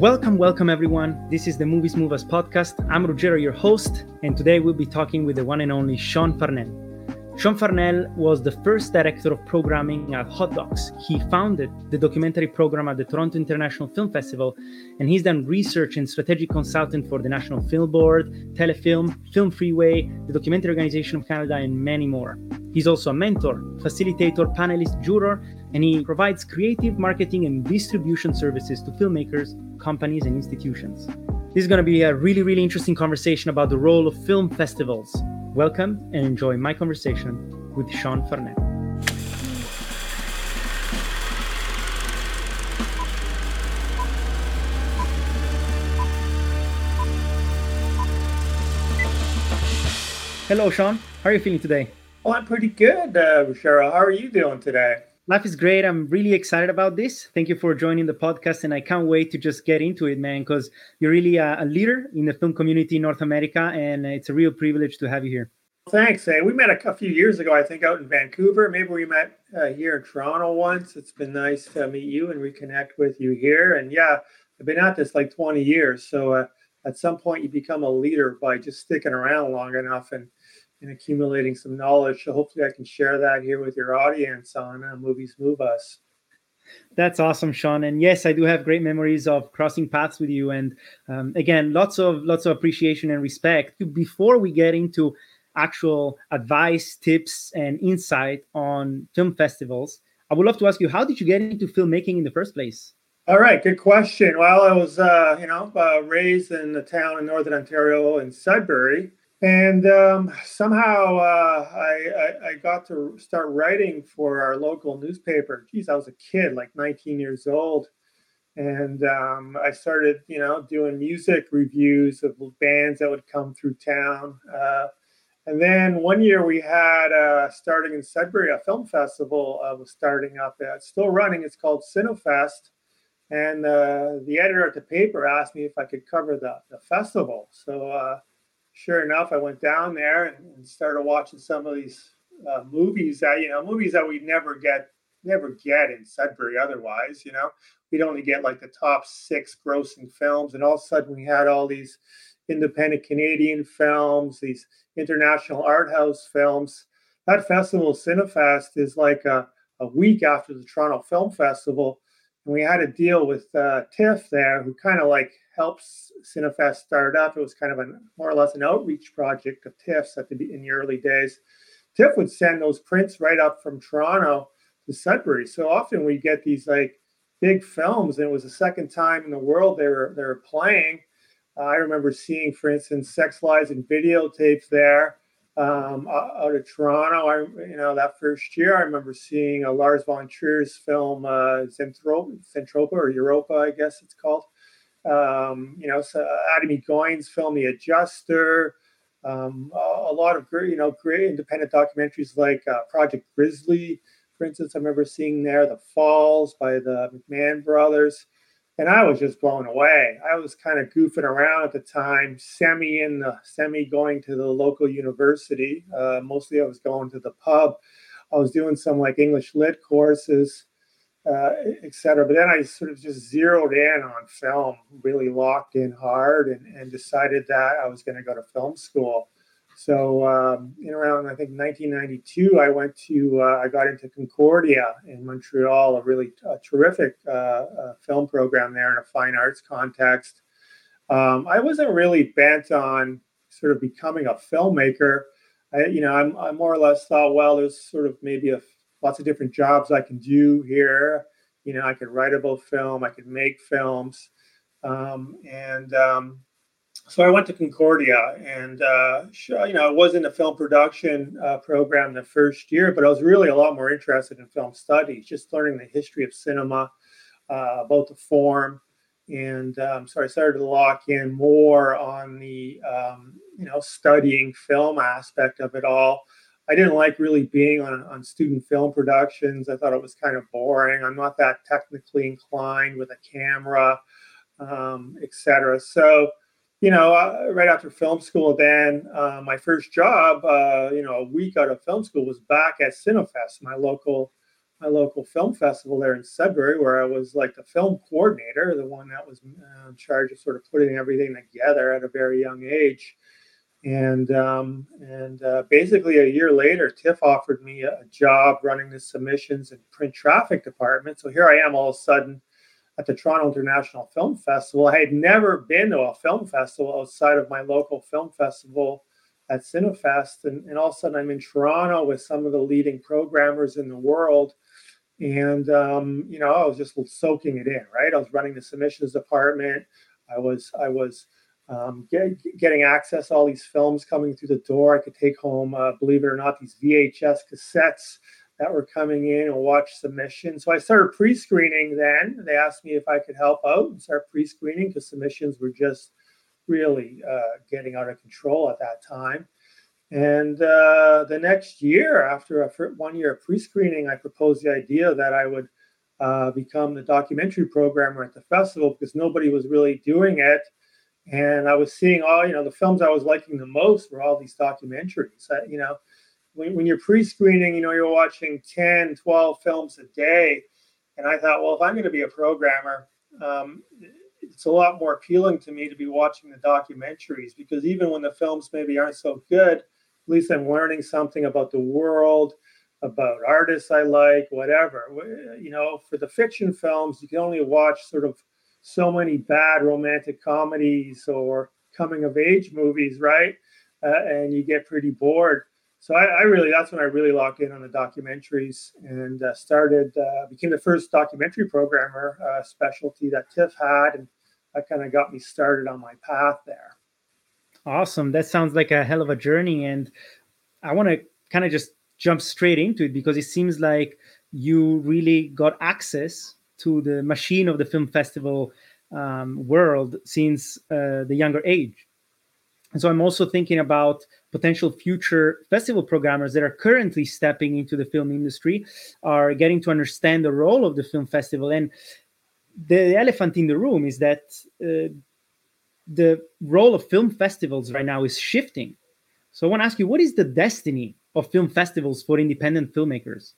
Welcome, welcome everyone. This is the Movies Move Us podcast. I'm Ruggero, your host, and today we'll be talking with the one and only Sean Farnell. Sean Farnell was the first director of programming at Hot Docs. He founded the documentary program at the Toronto International Film Festival, and he's done research and strategic consultant for the National Film Board, Telefilm, Film Freeway, the Documentary Organization of Canada, and many more. He's also a mentor, facilitator, panelist, juror, and he provides creative marketing and distribution services to filmmakers, companies, and institutions. This is going to be a really, really interesting conversation about the role of film festivals. Welcome and enjoy my conversation with Sean Farnell. Hello, Sean. How are you feeling today? Oh, I'm pretty good, uh, Cheryl. How are you doing today? Life is great. I'm really excited about this. Thank you for joining the podcast, and I can't wait to just get into it, man, because you're really a, a, leader in the film community in North America, and it's a real privilege to have you here. Thanks. Hey, we met a, a few years ago, I think, out in Vancouver. Maybe we met uh, here in Toronto once. It's been nice to meet you and reconnect with you here. And yeah, I've been at this like 20 years. So uh, at some point, you become a leader by just sticking around long enough and and accumulating some knowledge. So hopefully, I can share that here with your audience on uh, Movies Move Us. That's awesome, Sean. And yes, I do have great memories of crossing paths with you. And um, again, lots of lots of appreciation and respect. Before we get into actual advice, tips, and insight on film festivals, I would love to ask you, how did you get into filmmaking in the first place? All right, good question. Well, I was, uh, you know, uh, raised in a town in northern Ontario in Sudbury, and um, somehow uh, I, I, I, got to start writing for our local newspaper. Geez, I was a kid, like 19 years old, and um, I started, you know, doing music reviews of bands that would come through town. Uh, and then one year we had, uh, starting in Sudbury, a film festival uh, was starting up. It's still running. It's called Cinefest. And uh, the editor at the paper asked me if I could cover the, the festival. So uh, sure enough, I went down there and, and started watching some of these uh, movies that, you know, movies that we'd never get, never get in Sudbury otherwise, you know. We'd only get like the top six grossing films. And all of a sudden we had all these independent Canadian films, these international art house films. That festival, Cinefest, is like a, a week after the Toronto Film Festival. And we had a deal with uh, TIFF there, who kind of like helps Cinefest start up. It was kind of a more or less an outreach project of TIFF's at the in the early days. TIFF would send those prints right up from Toronto to Sudbury. So often we get these like big films, and it was the second time in the world they were they were playing. Uh, I remember seeing, for instance, Sex Lies and Videotapes there um, out of Toronto. I, you know, that first year, I remember seeing a Lars von Trier's film, uh, Zentropa or Europa, I guess it's called. Um, you know, so Atom Egoyan's film, The Adjuster. Um, a, lot of great, you know, great independent documentaries like uh, Project Grizzly, for instance. I remember seeing there The Falls by the McMahon brothers and I was just blown away. I was kind of goofing around at the time, semi in the semi going to the local university. Uh, mostly, I was going to the pub. I was doing some like English lit courses, uh, etc. But then I sort of just zeroed in on film, really locked in hard, and, and decided that I was going to go to film school. So um, in around I think 1992, I went to uh, I got into Concordia in Montreal, a really uh, terrific uh, uh, film program there in a fine arts context. Um, I wasn't really bent on sort of becoming a filmmaker. I, you know, I'm, I more or less thought, well, there's sort of maybe a, lots of different jobs I can do here. You know, I can write about film, I can make films, um, and um, so I went to Concordia, and uh, you know, it wasn't a film production uh, program the first year, but I was really a lot more interested in film studies, just learning the history of cinema, uh, about the form, and um, so I started to lock in more on the um, you know studying film aspect of it all. I didn't like really being on, on student film productions. I thought it was kind of boring. I'm not that technically inclined with a camera, um, etc. So you know, uh, right after film school, then uh, my first job, uh, you know, a week out of film school was back at Cinefest, my local my local film festival there in Sudbury, where I was like the film coordinator, the one that was uh, in charge of sort of putting everything together at a very young age. And um, and uh, basically a year later, TIFF offered me a job running the submissions and print traffic department. So here I am, all of a sudden, at the Toronto International Film Festival. I had never been to a film festival outside of my local film festival at Cinefest, and, and all of a sudden I'm in Toronto with some of the leading programmers in the world. And um, you know, I was just soaking it in, right? I was running the submissions department. I was I was um, get, getting access to all these films coming through the door. I could take home, uh, believe it or not, these VHS cassettes that were coming in and watch submissions. So I started pre-screening. Then they asked me if I could help out and start pre-screening because submissions were just really uh, getting out of control at that time. And uh, the next year, after a, one year of pre-screening, I proposed the idea that I would uh, become the documentary programmer at the festival because nobody was really doing it. And I was seeing all, you know, the films I was liking the most were all these documentaries. you know, when, when you're pre-screening, you know, you're watching 10, 12 films a day. And I thought, well, if I'm going to be a programmer, um, it's a lot more appealing to me to be watching the documentaries because even when the films maybe aren't so good, at least I'm learning something about the world, about artists I like, whatever. You know, for the fiction films, you can only watch sort of so many bad romantic comedies or coming of age movies, right? Uh, and you get pretty bored. So I, I, really, that's when I really locked in on the documentaries and uh, started, uh, became the first documentary programmer uh, specialty that TIFF had. And that kind of got me started on my path there. Awesome. That sounds like a hell of a journey. And I want to kind of just jump straight into it because it seems like you really got access to the machine of the film festival um, world since uh, the younger age. And so I'm also thinking about potential future festival programmers that are currently stepping into the film industry, are getting to understand the role of the film festival. And the elephant in the room is that uh, the role of film festivals right now is shifting. So I want to ask you, what is the destiny of film festivals for independent filmmakers?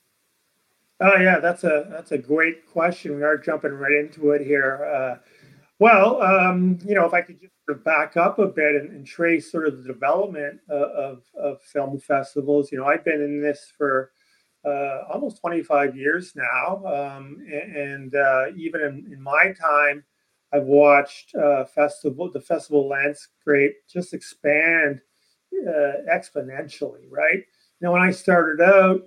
Oh yeah, that's a that's a great question. We are jumping right into it here. Uh, well, um, you know, if I could just sort of back up a bit and, and trace sort of the development of, of, of film festivals, you know, I've been in this for uh, almost 25 years now. Um, and uh, even in, in, my time, I've watched uh, festival the festival landscape just expand uh, exponentially. Right now, when I started out,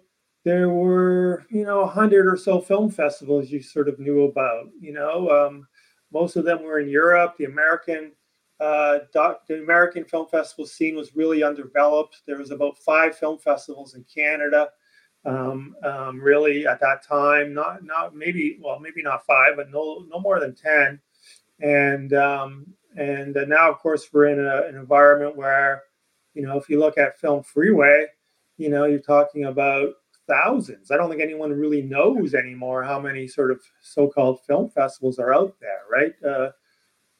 there were you know a hundred or so film festivals you sort of knew about. You know, um, most of them were in Europe. The American uh, doc, the American film festival scene was really undeveloped. There was about five film festivals in Canada um, um, really at that time. Not not maybe well maybe not five, but no no more than ten. And um, and uh, now of course we're in a, an environment where you know if you look at Film Freeway, you know you're talking about thousands. I don't think anyone really knows anymore how many sort of so-called film festivals are out there, right? Uh,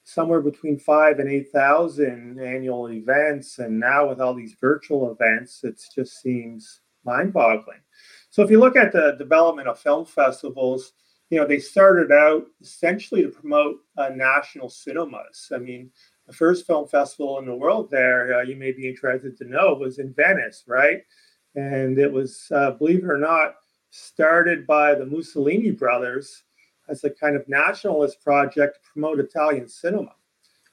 somewhere between five and eight thousand annual events, and now with all these virtual events, it just seems mind-boggling. So if you look at the development of film festivals, you know, they started out essentially to promote uh, national cinemas. I mean, the first film festival in the world there, uh, you may be interested to know, was in Venice, right? And it was, uh, believe it or not, started by the Mussolini brothers as a kind of nationalist project to promote Italian cinema.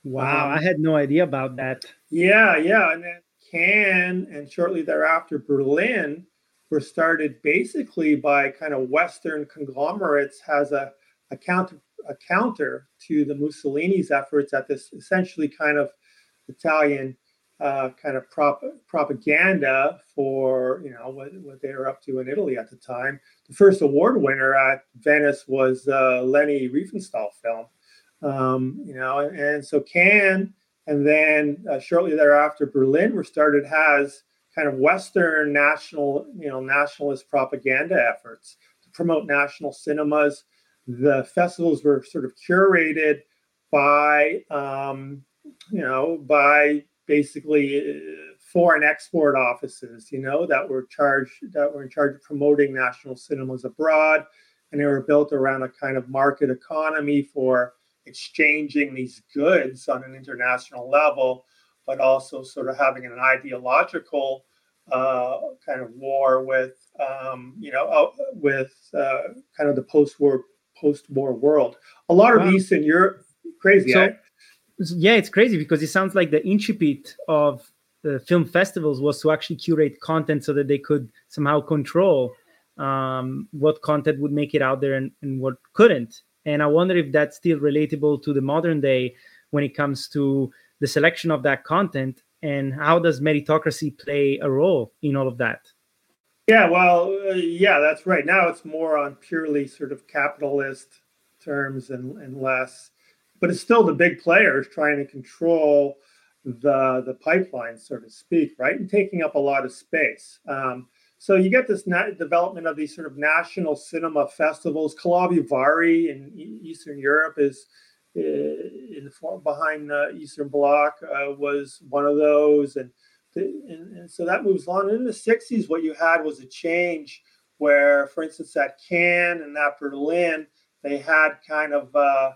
Wow, um, I had no idea about that. Yeah, yeah. And then Cannes and shortly thereafter Berlin were started basically by kind of Western conglomerates as a, a counter a counter to the Mussolini's efforts at this essentially kind of Italian uh, kind of prop, propaganda for you know what, what they were up to in Italy at the time. The first award winner at Venice was uh, Leni Riefenstahl film, um, you know, and, and, so Cannes, and then uh, shortly thereafter Berlin were started as kind of Western national, you know, nationalist propaganda efforts to promote national cinemas. The festivals were sort of curated by, um, you know, by basically uh, foreign export offices, you know, that were charged that were in charge of promoting national cinemas abroad, and they were built around a kind of market economy for exchanging these goods on an international level, but also sort of having an ideological uh, kind of war with, um, you know, uh, with uh, kind of the post-war post-war world. A lot of wow. Eastern Europe, crazy. So, yeah, it's crazy because it sounds like the incipit of the film festivals was to actually curate content so that they could somehow control um, what content would make it out there and, and what couldn't. And I wonder if that's still relatable to the modern day when it comes to the selection of that content and how does meritocracy play a role in all of that? Yeah, well, uh, yeah, that's right. Now it's more on purely sort of capitalist terms and, and less, but it's still the big players trying to control the the pipeline, so to speak, right, and taking up a lot of space. Um, so you get this development of these sort of national cinema festivals. Karlovy Vary in Eastern Europe is in the behind the Eastern Bloc uh, was one of those, and, and, and so that moves on. And in the '60s, what you had was a change where, for instance, at Cannes and at Berlin, they had kind of uh,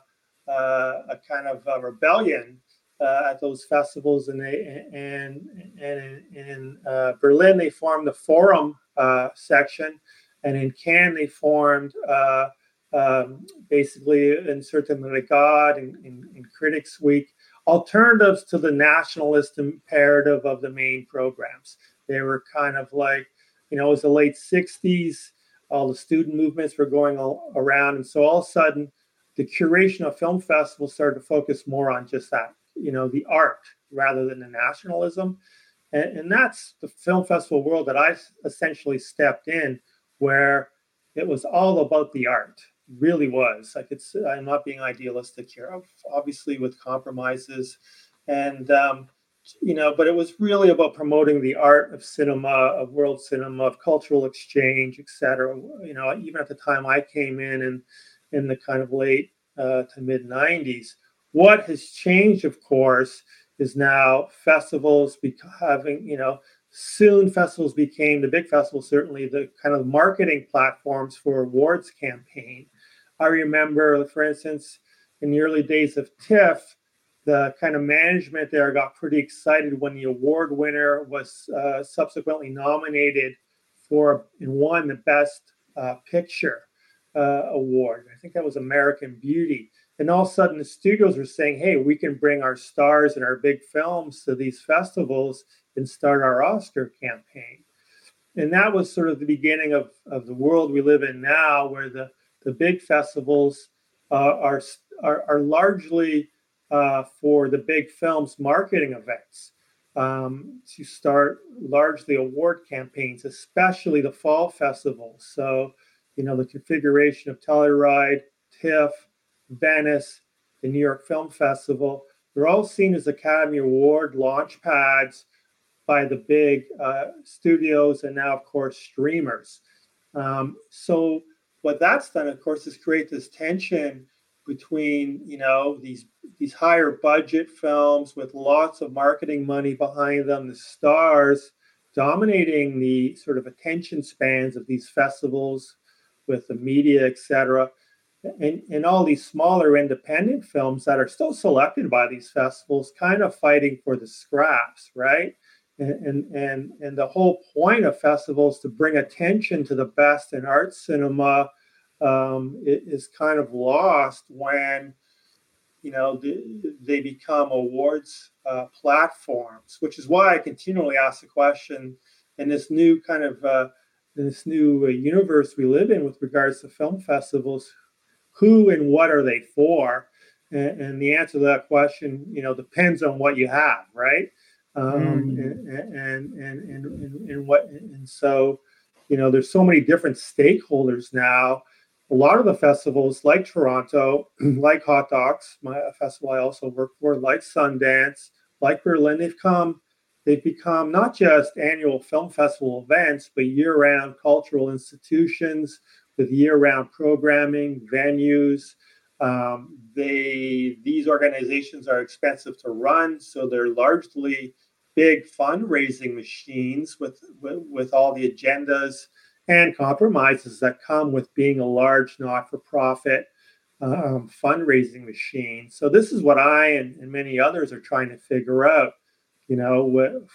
a kind of a rebellion uh, at those festivals, and they and and in uh, Berlin they formed the Forum uh, section, and in Cannes they formed uh, um, basically Un Certain Regard in, in, in Critics Week alternatives to the nationalist imperative of the main programs. They were kind of like, you know, it was the late 60s, all the student movements were going all around. And so all of a sudden, the curation of film festivals started to focus more on just that you know the art rather than the nationalism. And, and that's the film festival world that i essentially stepped in where it was all about the art really was. Like it's i'm not being idealistic here obviously with compromises and um, you know but it was really about promoting the art of cinema of world cinema of cultural exchange etc you know even at the time i came in and in the kind of late uh, to mid 90s what has changed, of course, is now festivals having, you know, soon festivals became the big festivals, certainly the kind of marketing platforms for awards campaign. I remember, for instance, in the early days of TIFF, the kind of management there got pretty excited when the award winner was uh, subsequently nominated for and won the best uh, picture uh, award. I think that was American Beauty. And all of a sudden, the studios were saying, hey, we can bring our stars and our big films to these festivals and start our Oscar campaign. And that was sort of the beginning of, of the world we live in now, where the, the big festivals uh, are, are, are, largely uh, for the big films marketing events um, to start largely award campaigns, especially the fall festivals. So, you know, the configuration of Telluride, TIFF, Venice, the New York Film Festival. They're all seen as Academy Award launch pads by the big uh, studios and now, of course, streamers. Um, so what that's done, of course, is create this tension between you know these these higher budget films with lots of marketing money behind them, the stars dominating the sort of attention spans of these festivals with the media, etc and, and all these smaller independent films that are still selected by these festivals kind of fighting for the scraps right? And, and and the whole point of festivals to bring attention to the best in art cinema um, is kind of lost when you know they become awards uh, platforms which is why i continually ask the question in this new kind of uh, this new uh, universe we live in with regards to film festivals who and what are they for? And, and, the answer to that question, you know, depends on what you have, right? Um, mm. and, and, and, and, and, what, and so, you know, there's so many different stakeholders now. A lot of the festivals, like Toronto, like Hot Docs, my festival I also work for, like Sundance, like Berlin, they've come, they've become not just annual film festival events, but year-round cultural institutions with year-round programming, venues. Um, they these organizations are expensive to run, so they're largely big fundraising machines with, with, with all the agendas and compromises that come with being a large not-for-profit um, fundraising machine. So this is what I and, and, many others are trying to figure out. You know,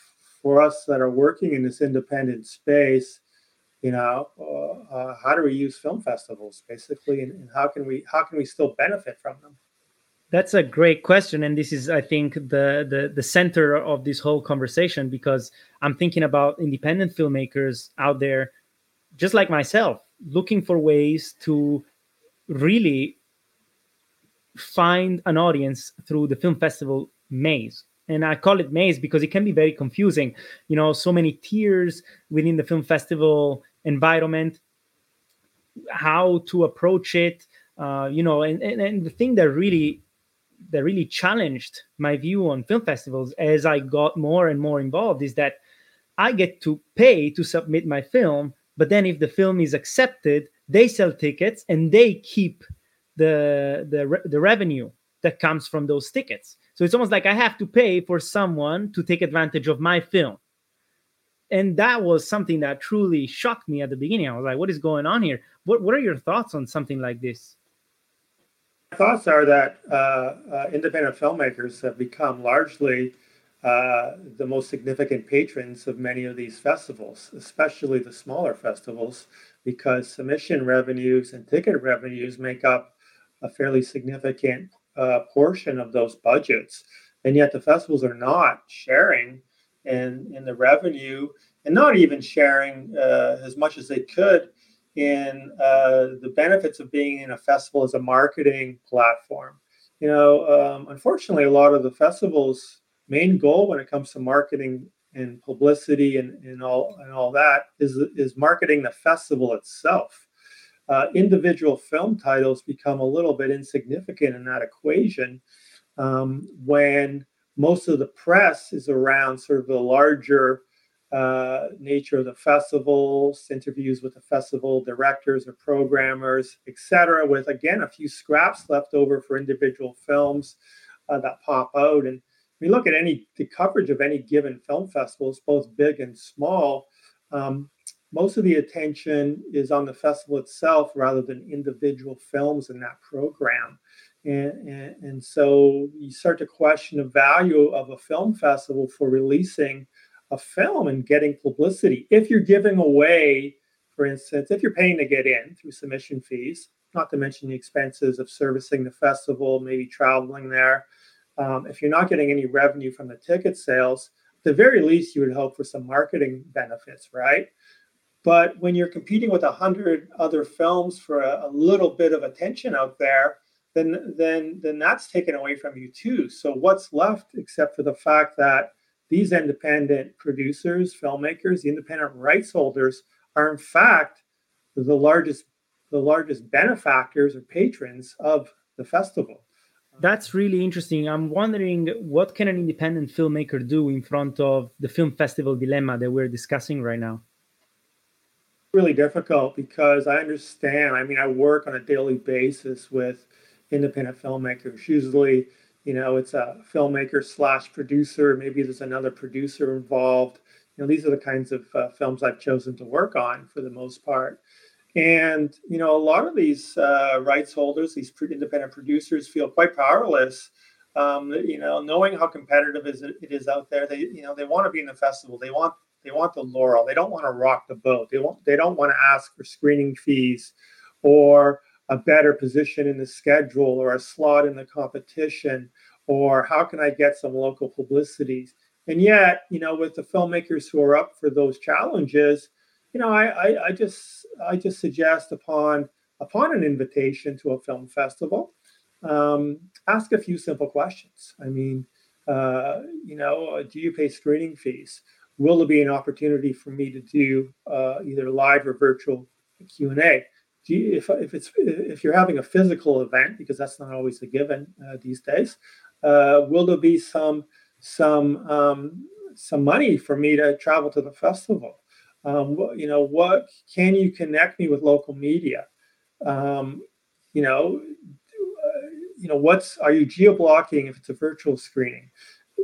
for us that are working in this independent space, you know, uh, uh, how do we use film festivals basically, and, and how can we how can we still benefit from them? That's a great question, and this is, I think, the, the the center of this whole conversation because I'm thinking about independent filmmakers out there, just like myself, looking for ways to really find an audience through the film festival maze and i call it maze because it can be very confusing you know so many tiers within the film festival environment how to approach it uh, you know and, and, and the thing that really that really challenged my view on film festivals as i got more and more involved is that i get to pay to submit my film but then if the film is accepted they sell tickets and they keep the the the revenue that comes from those tickets. So it's almost like I have to pay for someone to take advantage of my film. And that was something that truly shocked me at the beginning. I was like, what is going on here? What what are your thoughts on something like this? My thoughts are that uh, uh, independent filmmakers have become largely uh, the most significant patrons of many of these festivals, especially the smaller festivals, because submission revenues and ticket revenues make up a fairly significant uh, portion of those budgets. And yet the festivals are not sharing in, in the revenue and not even sharing uh, as much as they could in uh, the benefits of being in a festival as a marketing platform. You know, um, unfortunately, a lot of the festivals' main goal when it comes to marketing and publicity and, and all and all that is is marketing the festival itself uh, individual film titles become a little bit insignificant in that equation um, when most of the press is around sort of the larger uh, nature of the festivals, interviews with the festival directors or programmers, etc., with again a few scraps left over for individual films uh, that pop out. And we look at any the coverage of any given film festivals, both big and small. Um, most of the attention is on the festival itself rather than individual films in that program. And, and, and, so you start to question the value of a film festival for releasing a film and getting publicity. If you're giving away, for instance, if you're paying to get in through submission fees, not to mention the expenses of servicing the festival, maybe traveling there, um, if you're not getting any revenue from the ticket sales, the very least, you would hope for some marketing benefits, right? But when you're competing with a hundred other films for a, a, little bit of attention out there, then then then that's taken away from you too. So what's left except for the fact that these independent producers, filmmakers, the independent rights holders are in fact the largest the largest benefactors or patrons of the festival. That's really interesting. I'm wondering what can an independent filmmaker do in front of the film festival dilemma that we're discussing right now? Really difficult because I understand. I mean, I work on a daily basis with independent filmmakers. Usually, you know, it's a filmmaker slash producer. Maybe there's another producer involved. You know, these are the kinds of uh, films I've chosen to work on for the most part. And you know, a lot of these uh, rights holders, these independent producers, feel quite powerless. Um, you know, knowing how competitive is it is out there, they you know they want to be in the festival. They want they want the laurel. They don't want to rock the boat. They want they don't want to ask for screening fees or a better position in the schedule or a slot in the competition or how can I get some local publicities. And yet, you know, with the filmmakers who are up for those challenges, you know, I, I, I just I just suggest upon upon an invitation to a film festival, um, ask a few simple questions. I mean, uh, you know, do you pay screening fees? Will there be an opportunity for me to do uh, either live or virtual Q&A? If, if it's if you're having a physical event because that's not always a given uh, these days, uh, will there be some some um, some money for me to travel to the festival? Um, you know, what can you connect me with local media? Um, you know, uh, you know, what's are you geo blocking if it's a virtual screening?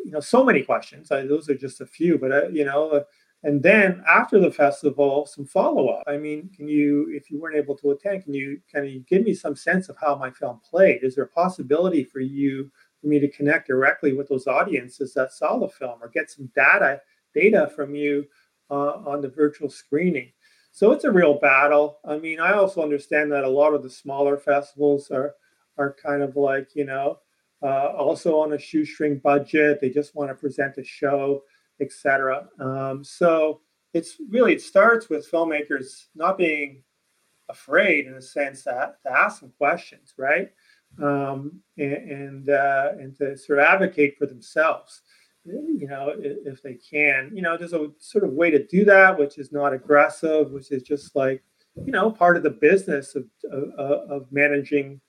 You know, so many questions. I, those are just a few, but uh, you know, uh, and then after the festival, some follow up. I mean, can you, if you weren't able to attend, can you kind of give me some sense of how my film played? Is there a possibility for you for me to connect directly with those audiences that saw the film, or get some data data from you uh, on the virtual screening? So it's a real battle. I mean, I also understand that a lot of the smaller festivals are are kind of like you know uh, also on a shoestring budget. They just want to present a show, etc. Um, so it's really it starts with filmmakers not being afraid in a sense that to ask some questions, right? Um, and and, uh, and to sort of advocate for themselves you know, if they can. You know, there's a sort of way to do that, which is not aggressive, which is just like, you know, part of the business of of, of managing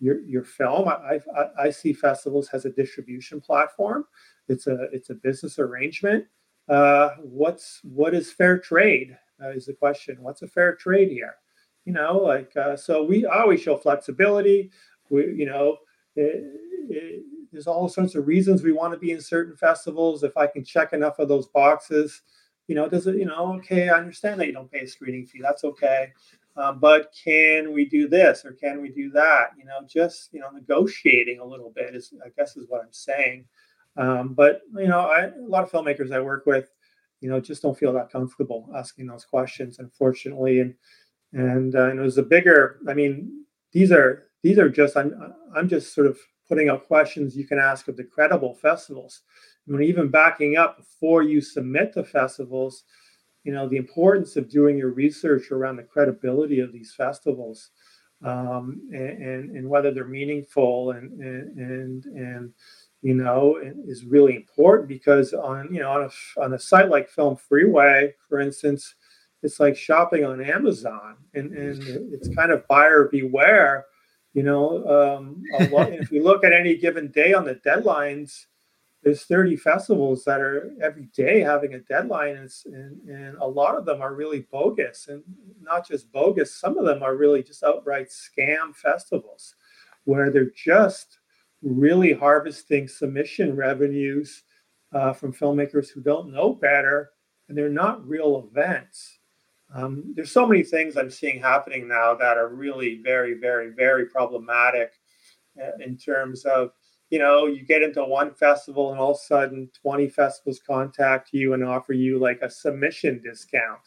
your your film. I, I, I see festivals as a distribution platform. It's a it's a business arrangement. Uh, what's what is fair trade uh, is the question. What's a fair trade here? You know, like uh, so we always show flexibility. We you know. It, it, there's all sorts of reasons we want to be in certain festivals. If I can check enough of those boxes, you know, does it, you know, okay, I understand that you don't pay a screening fee. That's okay. Um, but can we do this or can we do that? You know, just, you know, negotiating a little bit is, I guess, is what I'm saying. Um, but, you know, I, a lot of filmmakers I work with, you know, just don't feel that comfortable asking those questions, unfortunately. And, and, uh, and it was a bigger, I mean, these are, these are just, I'm, I'm just sort of putting out questions you can ask of the credible festivals. I mean, even backing up before you submit to festivals, you know, the importance of doing your research around the credibility of these festivals um, and, and, and, whether they're meaningful and, and, and, you know, is really important because on, you know, on a, on a site like Film Freeway, for instance, it's like shopping on Amazon and, and it's kind of buyer beware you know, um, lot, if you look at any given day on the deadlines, there's 30 festivals that are every day having a deadline, and, and, and a lot of them are really bogus, and not just bogus. Some of them are really just outright scam festivals, where they're just really harvesting submission revenues uh, from filmmakers who don't know better, and they're not real events. Um, there's so many things I'm seeing happening now that are really very, very, very problematic uh, in terms of, you know, you get into one festival and all of a sudden 20 festivals contact you and offer you like a submission discount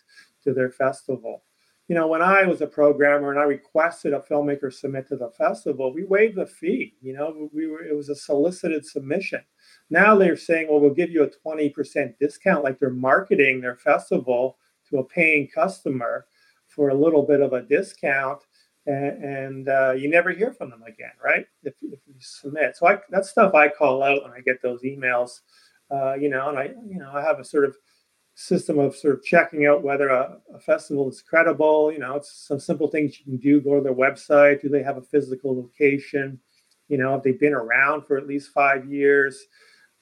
to their festival. You know, when I was a programmer and I requested a filmmaker submit to the festival, we waived the fee. You know, we were it was a solicited submission. Now they're saying, well, we'll give you a 20% discount, like they're marketing their festival to a paying customer for a little bit of a discount and, uh, you never hear from them again right? If, if you submit. So I, that's stuff i call out when i get those emails. Uh, you know and i you know i have a sort of system of sort of checking out whether a, a, festival is credible. You know it's some simple things you can do go to their website. Do they have a physical location? You know have they been around for at least five years?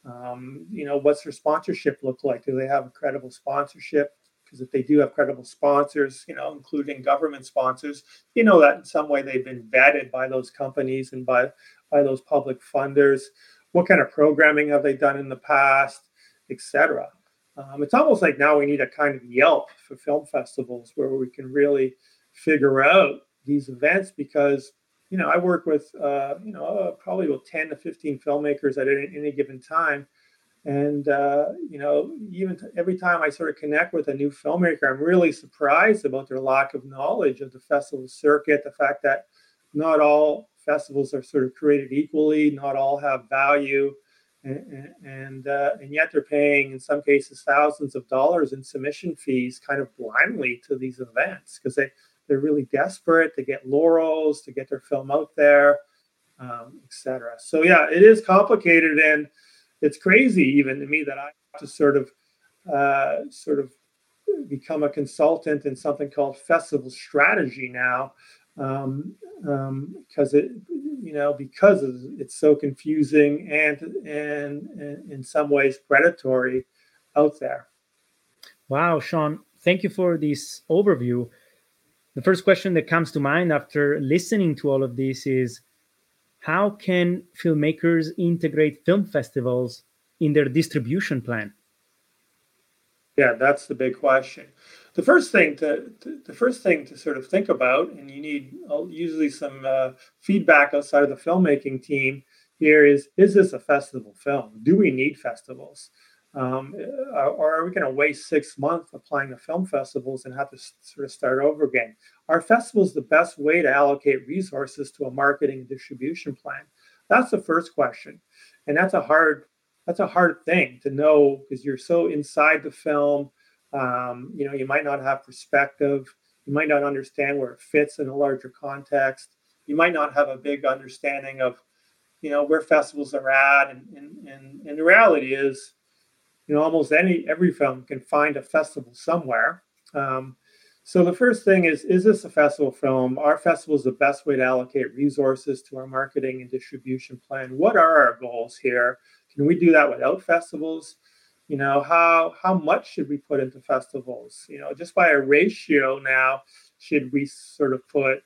Um, you know what's their sponsorship look like? Do they have a credible sponsorship because if they do have credible sponsors, you know, including government sponsors, you know that in some way they've been vetted by those companies and by by those public funders. What kind of programming have they done in the past, etc. Um, it's almost like now we need a kind of Yelp for film festivals where we can really figure out these events because you know I work with uh, you know probably about 10 to 15 filmmakers at any, any given time and uh, you know, even t- every time I sort of connect with a new filmmaker, I'm really surprised about their lack of knowledge of the festival circuit. The fact that not all festivals are sort of created equally, not all have value, and and, uh, and yet they're paying in some cases thousands of dollars in submission fees, kind of blindly to these events because they they're really desperate to get laurels, to get their film out there, um, etc. So yeah, it is complicated and it's crazy even to me that I have to sort of uh, sort of become a consultant in something called festival strategy now um, um, because it you know because it's so confusing and, and and in some ways predatory out there. Wow sean thank you for this overview. The first question that comes to mind after listening to all of this is how can filmmakers integrate film festivals in their distribution plan? Yeah, that's the big question. The first thing to, the first thing to sort of think about, and you need uh, usually some uh, feedback outside of the filmmaking team here is: Is this a festival film? Do we need festivals? Um, uh, or are we going to waste six months applying to film festivals and have to sort of start over again? Are festivals the best way to allocate resources to a marketing distribution plan? That's the first question, and that's a hard that's a hard thing to know because you're so inside the film. Um, you know, you might not have perspective. You might not understand where it fits in a larger context. You might not have a big understanding of, you know, where festivals are at. And, and, and, and the reality is, you know, almost any every film can find a festival somewhere. Um, so the first thing is, is this a festival film? Our festival is the best way to allocate resources to our marketing and distribution plan. What are our goals here? Can we do that without festivals? You know, how how much should we put into festivals? You know, just by a ratio now, should we sort of put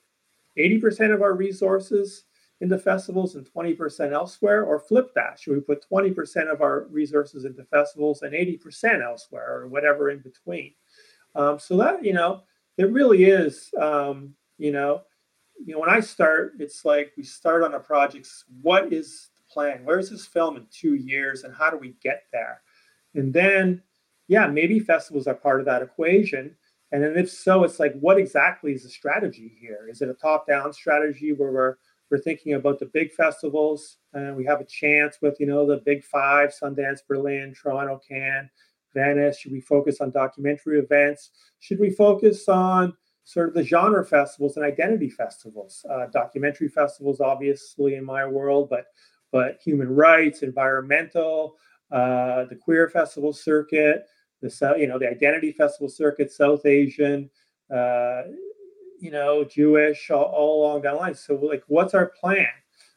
80% of our resources into festivals and 20% elsewhere, or flip that? Should we put 20% of our resources into festivals and 80% elsewhere, or whatever in between? Um, so that you know, it really is, um, you know, you know, when I start, it's like we start on a project. What is the plan? Where's this film in two years, and how do we get there? And then, yeah, maybe festivals are part of that equation. And then, if so, it's like, what exactly is the strategy here? Is it a top-down strategy where we're we're thinking about the big festivals, and we have a chance with you know the big five: Sundance, Berlin, Toronto, Cannes, Venice? Should we focus on documentary events? Should we focus on sort of the genre festivals and identity festivals? Uh, documentary festivals, obviously, in my world, but but human rights, environmental, uh, the queer festival circuit, the you know the identity festival circuit, South Asian, uh, you know Jewish, all, all along that line. So like, what's our plan?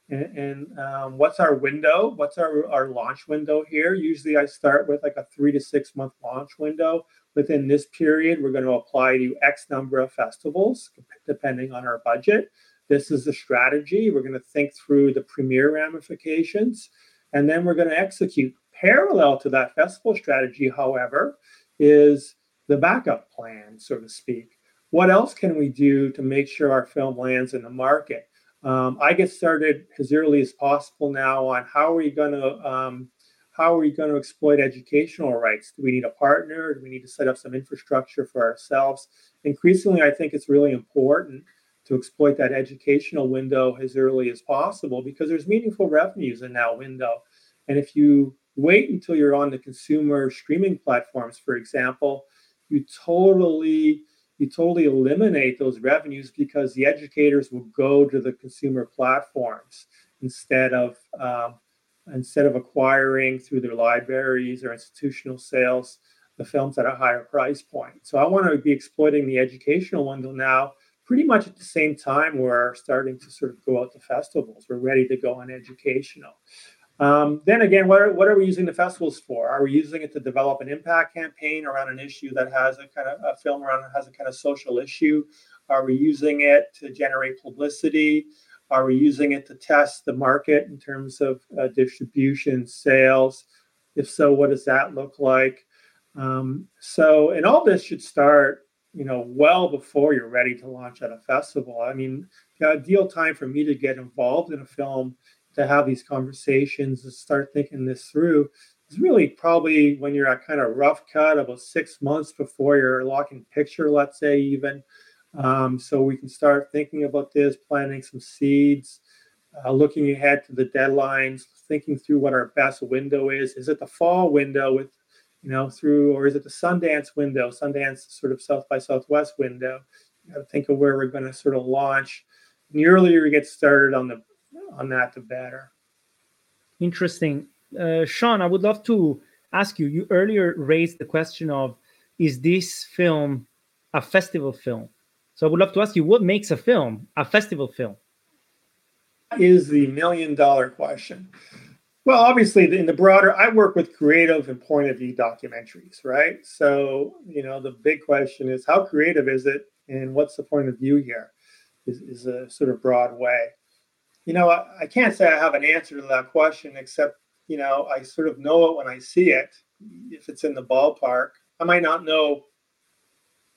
and, and um, what's our window? What's our, our launch window here? Usually i start with like a three to six month launch window. Within this period we're going to apply to x number of festivals depending on our budget. This is the strategy. We're going to think through the premiere ramifications and then we're going to execute. Parallel to that festival strategy however is the backup plan so to speak what else can we do to make sure our film lands in the market um, I get started as early as possible now on how are we going to um, how are we going to exploit educational rights? Do we need a partner? Do we need to set up some infrastructure for ourselves? Increasingly, I think it's really important to exploit that educational window as early as possible because there's meaningful revenues in that window. And if you wait until you're on the consumer streaming platforms, for example, you totally you totally eliminate those revenues because the educators will go to the consumer platforms instead of um, instead of acquiring through their libraries or institutional sales the films at a higher price point. So I want to be exploiting the educational window now pretty much at the same time we're starting to sort of go out to festivals. We're ready to go on educational. Um, then again, what are, what are we using the festivals for? Are we using it to develop an impact campaign around an issue that has a kind of a film around has a kind of social issue? Are we using it to generate publicity? Are we using it to test the market in terms of uh, distribution, sales? If so, what does that look like? Um, so, and all this should start, you know, well before you're ready to launch at a festival. I mean, the ideal time for me to get involved in a film to have these conversations and start thinking this through is really probably when you're at kind of rough cut about six months before you're locking picture, let's say even. Um, so we can start thinking about this, planting some seeds, uh, looking ahead to the deadlines, thinking through what our best window is. Is it the fall window with, you know, through, or is it the Sundance window, Sundance sort of South by Southwest window? You got to think of where we're going to sort of launch. And the earlier we get started on the on that, the better. Interesting. Uh, Sean, I would love to ask you. You earlier raised the question of is this film a festival film? So I would love to ask you what makes a film a festival film? Is the million dollar question. Well, obviously, in the broader, I work with creative and point of view documentaries, right? So, you know, the big question is how creative is it and what's the point of view here? Is, is a sort of broad way you know, I, I, can't say I have an answer to that question except you know, I sort of know it when I see it. If it's in the ballpark, I might not know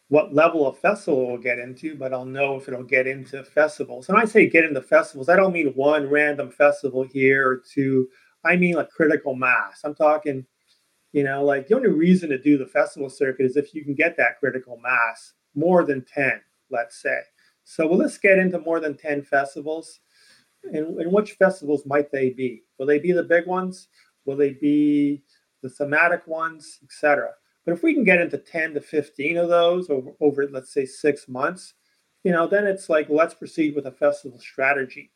what level of festival we'll get into, but I'll know if it'll get into festivals. And I say get into festivals, I don't mean one random festival here or two. I mean like critical mass. I'm talking, you know, like the only reason to do the festival circuit is if you can get that critical mass, more than 10, let's say. So well, let's get into more than 10 festivals. And, and which festivals might they be? Will they be the big ones? Will they be the thematic ones, etc.? But if we can get into 10 to 15 of those over, over, let's say, six months, you know, then it's like, let's proceed with a festival strategy.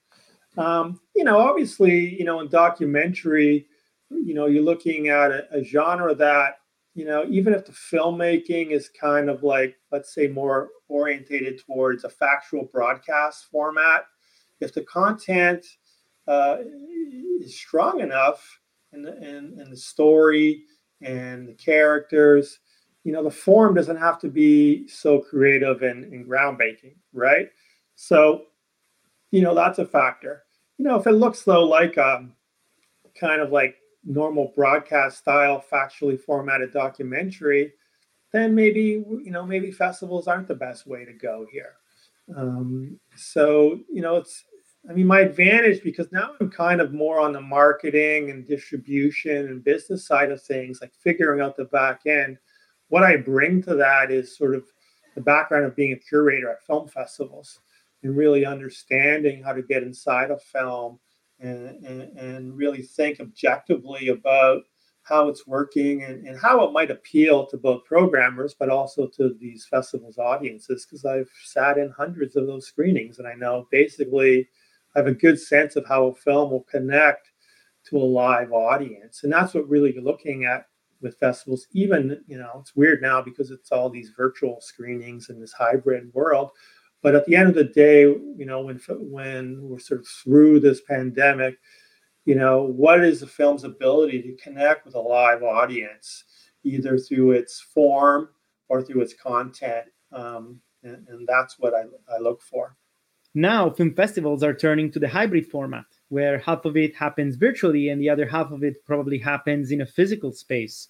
Um, you know, obviously, you know, in documentary, you know, you're looking at a, a genre that, you know, even if the filmmaking is kind of like, let's say, more orientated towards a factual broadcast format, if the content uh, is strong enough and, and the story and the characters. You know, the form doesn't have to be so creative and, and groundbreaking, right? So, you know, that's a factor. You know, if it looks though like um, kind of like normal broadcast style, factually formatted documentary, then maybe you know maybe festivals aren't the best way to go here. Um, so you know, it's I mean, my advantage because now I'm kind of more on the marketing and distribution and business side of things, like figuring out the back end. What I bring to that is sort of the background of being a curator at film festivals and really understanding how to get inside a film and, and, and really think objectively about how it's working and, and how it might appeal to both programmers but also to these festivals audiences because I've sat in hundreds of those screenings and I know basically I have a good sense of how a film will connect to a live audience. And that's what really you're looking at with festivals. Even, you know, it's weird now because it's all these virtual screenings in this hybrid world. But at the end of the day, you know, when when we're sort of through this pandemic, you know, what is the film's ability to connect with a live audience, either through its form or through its content? Um, and, and that's what I, I look for. Now, film festivals are turning to the hybrid format, where half of it happens virtually and the other half of it probably happens in a physical space.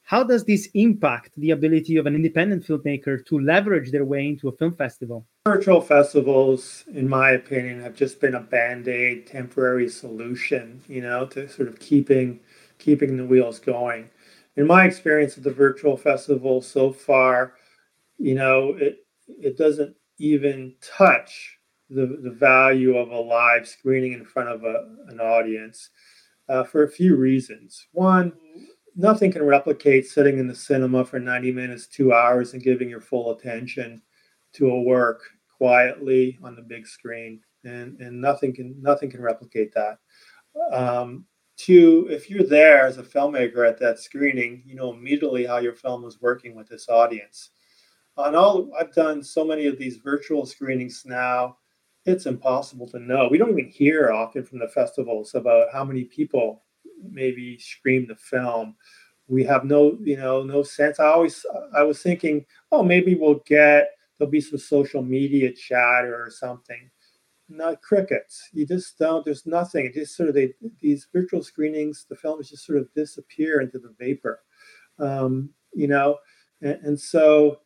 How does this impact the ability of an independent filmmaker to leverage their way into a film festival? Virtual festivals, in my opinion, have just been a band-aid temporary solution, you know, to sort of keeping keeping the wheels going. In my experience of the virtual festival so far, you know, it it doesn't even touch the, the value of a live screening in front of a, an audience uh, for a few reasons. One, nothing can replicate sitting in the cinema for 90 minutes, two hours, and giving your full attention to a work quietly on the big screen. And, and nothing can nothing can replicate that. Um, two, if you're there as a filmmaker at that screening, you know immediately how your film is working with this audience. On all, I've done so many of these virtual screenings now it's impossible to know. We don't even hear often from the festivals about how many people maybe scream the film. We have no, you know, no sense. I always, I was thinking, oh, maybe we'll get there'll be some social media chatter or something. Not crickets. You just don't. There's nothing. It just sort of they these virtual screenings. The films just sort of disappear into the vapor. Um, you know, and, and, so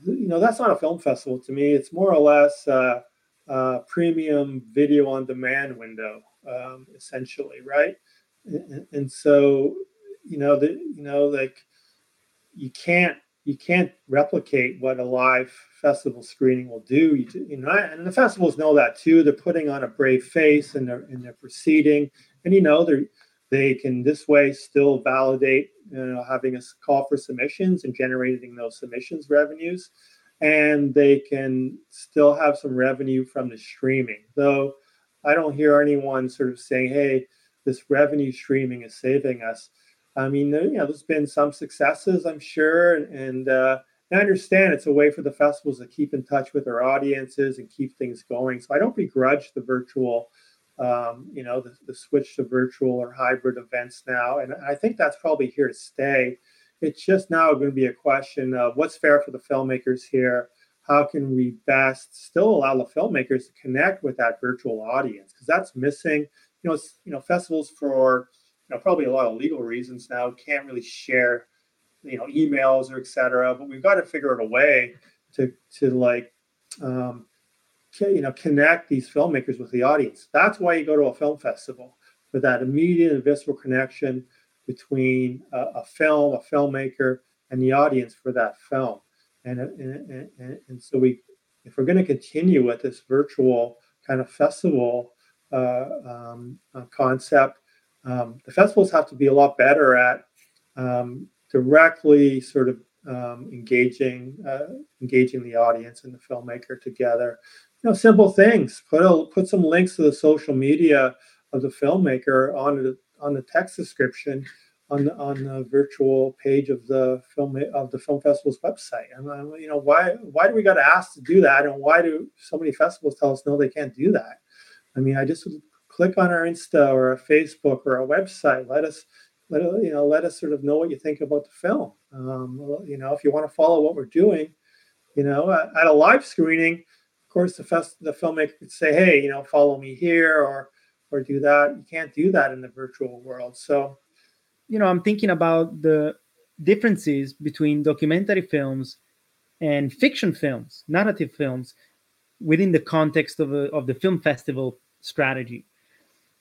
you know that's not a film festival to me. It's more or less. Uh, uh, premium video on demand window, um, essentially, right? And, and, so, you know, the you know, like you can't you can't replicate what a live festival screening will do. You, you know, and the festivals know that too. They're putting on a brave face and they're and they're proceeding, and you know, they they can this way still validate, you know, having a call for submissions and generating those submissions revenues and they can still have some revenue from the streaming. Though I don't hear anyone sort of saying, "Hey, this revenue streaming is saving us." I mean, you know, there's been some successes, I'm sure, and uh, I understand it's a way for the festivals to keep in touch with their audiences and keep things going. So I don't begrudge the virtual, um, you know, the, the switch to virtual or hybrid events now, and I think that's probably here to stay. It's just now going to be a question of what's fair for the filmmakers here. How can we best still allow the filmmakers to connect with that virtual audience? Because that's missing. You know, you know, festivals for you know, probably a lot of legal reasons now, can't really share, you know, emails or etc. But we've got to figure out a way to to like, um, you know, connect these filmmakers with the audience. That's why you go to a film festival for that immediate and visceral connection between a, a film, a filmmaker, and the audience for that film. And, and, and, and so we, if we're going to continue with this virtual kind of festival uh, um, uh, concept, um, the festivals have to be a lot better at um, directly sort of um, engaging uh, engaging the audience and the filmmaker together. You know, simple things. Put a, put some links to the social media of the filmmaker on the on the text description on the on the virtual page of the film of the film festival's website. And uh, you know why why do we got to ask to do that, and why do so many festivals tell us no they can't do that? I mean, I just click on our Insta or a Facebook or a website. Let us let you know let us sort of know what you think about the film. Um, you know, if you want to follow what we're doing, you know, at a live screening, of course, the fest the filmmaker could say, hey, you know, follow me here or or do that. You can't do that in the virtual world. So you know, I'm thinking about the differences between documentary films and fiction films, narrative films, within the context of, a, of the film festival strategy.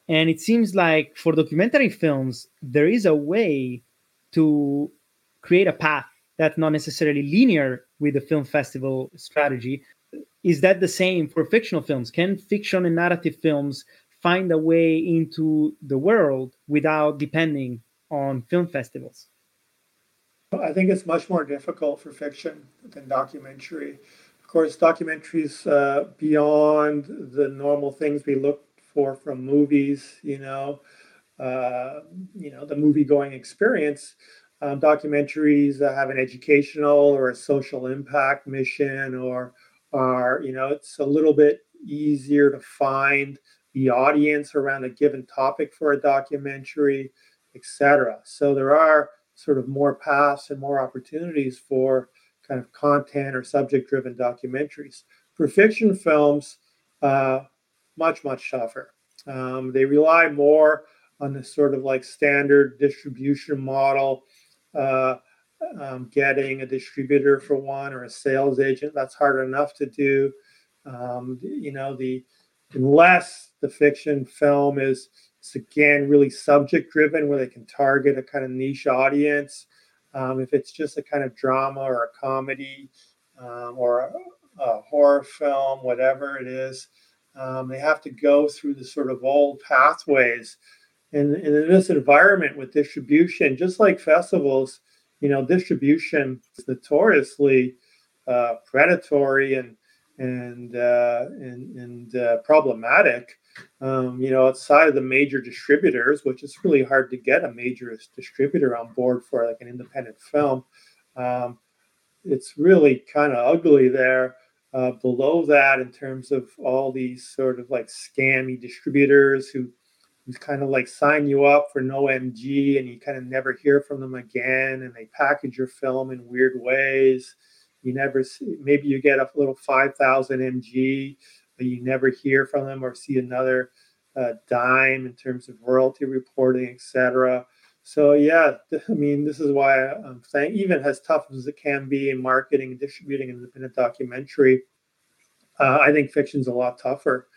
And it seems like for documentary films, there is a way to create a path that's not necessarily linear with the film festival strategy. Is that the same for fictional films? Can fiction and narrative films find a way into the world without depending on film festivals? I think it's much more difficult for fiction than documentary. Of course, documentaries uh, beyond the normal things we look for from movies, you know, uh, you know, the movie-going experience. Um, documentaries that have an educational or a social impact mission, or are you know, it's a little bit easier to find the audience around a given topic for a documentary etc. So there are sort of more paths and more opportunities for kind of content or subject driven documentaries. For fiction films, uh, much, much tougher. Um, they rely more on this sort of like standard distribution model, uh, um, getting a distributor for one or a sales agent. That's hard enough to do. Um, you know, the unless the fiction film is again really subject driven where they can target a kind of niche audience. Um, if it's just a kind of drama or a comedy um, or a, a, horror film, whatever it is, um, they have to go through the sort of old pathways. And, and in this environment with distribution, just like festivals, you know, distribution is notoriously uh, predatory and and uh, and, and uh, problematic um, you know, outside of the major distributors, which is really hard to get a major distributor on board for like an independent film. Um, it's really kind of ugly there. Uh, below that, in terms of all these sort of like scammy distributors who, who kind of like sign you up for no MG and you kind of never hear from them again, and they package your film in weird ways. You never see, maybe you get a little 5,000 MG but you never hear from them or see another uh, dime in terms of royalty reporting, etc. So yeah, I mean, this is why I'm saying even as tough as it can be in marketing and distributing an independent documentary, uh, I think fiction's a lot tougher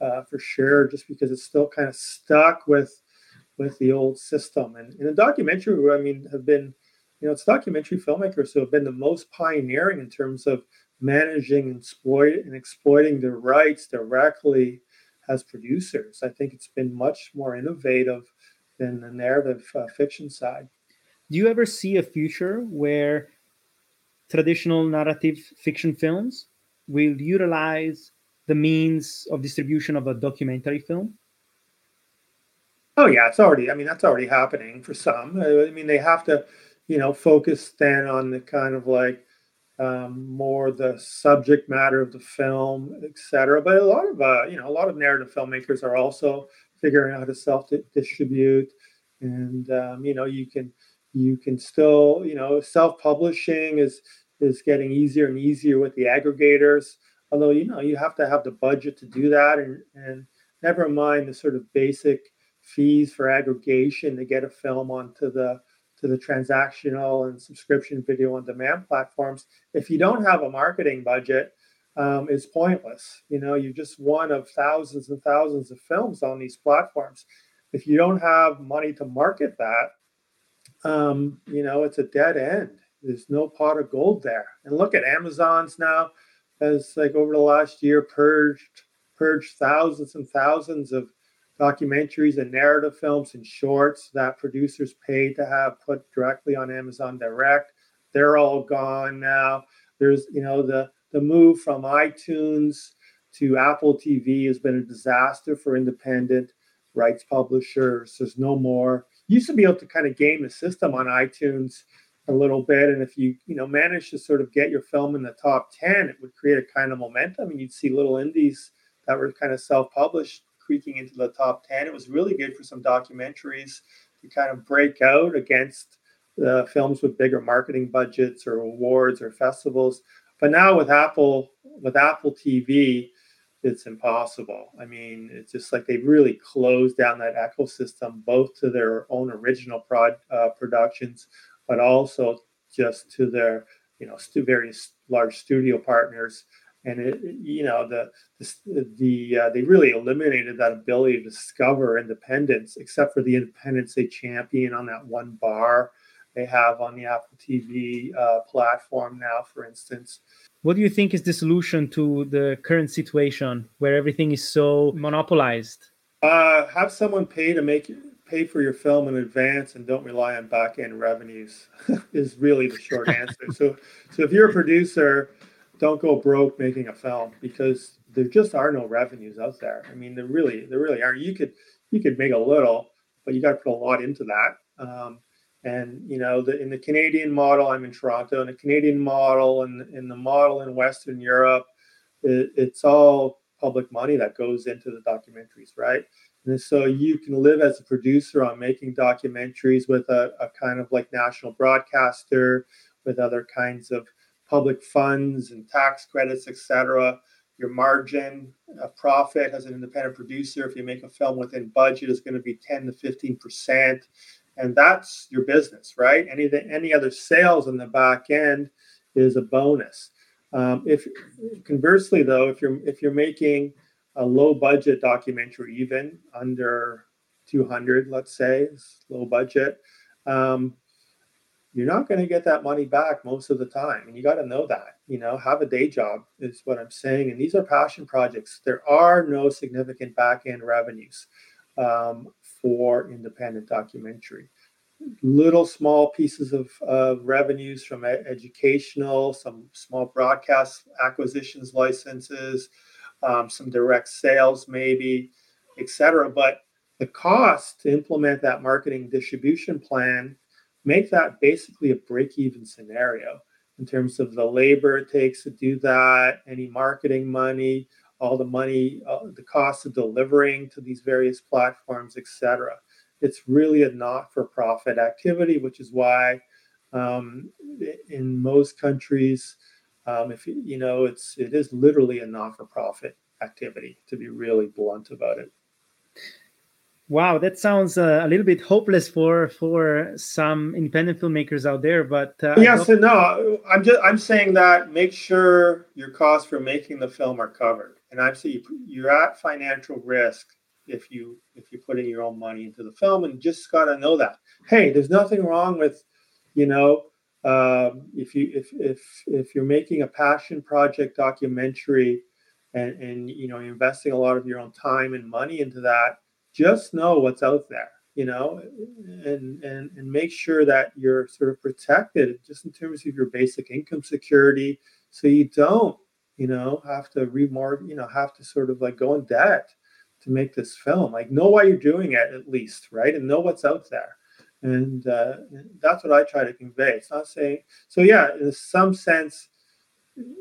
uh, for sure, just because it's still kind of stuck with with the old system. And in a documentary, I mean, have been, you know, it's documentary filmmakers who have been the most pioneering in terms of managing and exploit and exploiting the rights directly as producers. I think it's been much more innovative than the narrative uh, fiction side. Do you ever see a future where traditional narrative fiction films will utilize the means of distribution of a documentary film? Oh yeah, it's already. I mean, that's already happening for some. I mean, they have to, you know, focused then on the kind of like um, more the subject matter of the film, etc. But a lot of uh, you know a lot of narrative filmmakers are also figuring out how to self distribute, and um, you know you can you can still you know self publishing is is getting easier and easier with the aggregators. Although you know you have to have the budget to do that, and and never mind the sort of basic fees for aggregation to get a film onto the to the transactional and subscription video on demand platforms if you don't have a marketing budget um, is pointless. You know you're just one of thousands and thousands of films on these platforms. If you don't have money to market that um, you know it's a dead end. There's no pot of gold there. And look at amazon's now has like over the last year purged purged thousands and thousands of documentaries and narrative films and shorts that producers paid to have put directly on Amazon Direct. They're all gone now. There's, you know, the the move from iTunes to Apple TV has been a disaster for independent rights publishers. There's no more. You used to be able to kind of game the system on iTunes a little bit, and if you you know managed to sort of get your film in the top ten, it would create a kind of momentum, and you'd see little indies that were kind of self-published creaking into the top 10. It was really good for some documentaries to kind of break out against the films with bigger marketing budgets or awards or festivals. But now with Apple, with Apple TV, it's impossible. I mean, it's just like they've really closed down that ecosystem, both to their own original prod, uh, productions, but also just to their, you know, stu- various large studio partners and it, you know the the, the uh, they really eliminated that ability to discover independence except for the independence they champion on that one bar they have on the apple tv uh, platform now for instance. What do you think is the solution to the current situation where everything is so monopolized? Uh, have someone pay to make pay for your film in advance and don't rely on back end revenues is really the short answer. So so if you're a producer don't go broke making a film because there just are no revenues out there. I mean, there really, there really are. You could, you could make a little, but you got to put a lot into that. Um, and you know, the, in the Canadian model, I'm in Toronto, and the Canadian model and in the model in Western Europe, it, it's all public money that goes into the documentaries, right? And so you can live as a producer on making documentaries with a, a kind of like national broadcaster, with other kinds of public funds and tax credits, etc. Your margin of profit as an independent producer, if you make a film within budget, is going to be 10 to 15 percent, and that's your business, right? Any any other sales on the back end is a bonus. Um, if conversely, though, if you're if you're making a low budget documentary, even under 200, let's say, low budget, um, you're not going to get that money back most of the time. And you got to know that, you know, have a day job is what I'm saying. And these are passion projects. There are no significant back end revenues um, for independent documentary. Little small pieces of, of revenues from ed- educational, some small broadcast acquisitions licenses, um, some direct sales, maybe, etc. But the cost to implement that marketing distribution plan make that basically a break even scenario in terms of the labor it takes to do that, any marketing money, all the money, uh, the cost of delivering to these various platforms, etc. It's really a not for profit activity, which is why um, in most countries, um, if you know, it's it is literally a not for profit activity to be really blunt about it. Wow, that sounds uh, a little bit hopeless for for some independent filmmakers out there. But uh, yes and no. I'm just I'm saying that make sure your costs for making the film are covered, and I'm saying you're at financial risk if you if you put in your own money into the film, and just got to know that. Hey, there's nothing wrong with, you know, um, if you if if if you're making a passion project documentary, and and you know you're investing a lot of your own time and money into that just know what's out there you know and and and make sure that you're sort of protected just in terms of your basic income security so you don't you know have to remortgage you know have to sort of like go in debt to make this film. Like know why you're doing it at least right and know what's out there. And uh, that's what i try to convey. It's not saying so yeah in some sense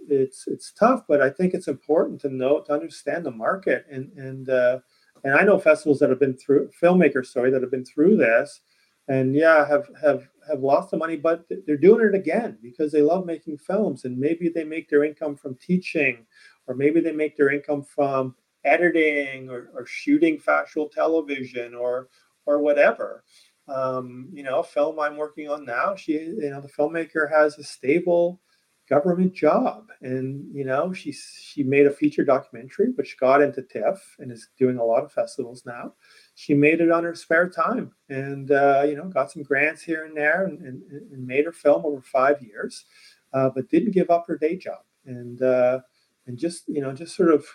it's it's tough but i think it's important to know to understand the market and and uh, and I know festivals that have been through filmmakers, sorry, that have been through this, and yeah, have have have lost the money, but they're doing it again because they love making films, and maybe they make their income from teaching, or maybe they make their income from editing or, or shooting factual television or or whatever. Um, you know, film I'm working on now, she, you know, the filmmaker has a stable government job, and you know, she she made a feature documentary which got into TIFF and is doing a lot of festivals now. She made it on her spare time, and uh, you know, got some grants here and there, and, and, and made her film over five years, uh, but didn't give up her day job, and uh, and just you know, just sort of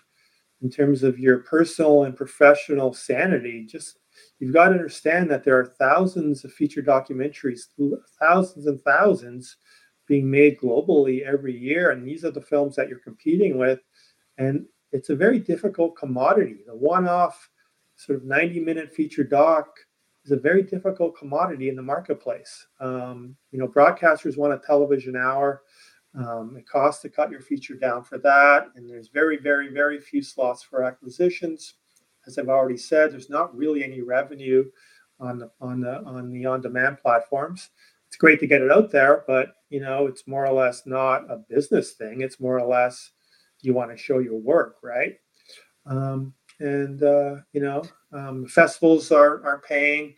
in terms of your personal and professional sanity, just you've got to understand that there are thousands of feature documentaries, thousands and thousands being made globally every year. And these are the films that you're competing with. And it's a very difficult commodity. The one off sort of 90 minute feature doc is a very difficult commodity in the marketplace. Um, you know, broadcasters want a television hour. Um, it costs to cut your feature down for that. And there's very, very, very few slots for acquisitions as I've already said, there's not really any revenue on the on the on the on-demand platforms. It's great to get it out there, but you know, it's more or less not a business thing. It's more or less you want to show your work, right? Um, and uh, you know, um, festivals are are paying,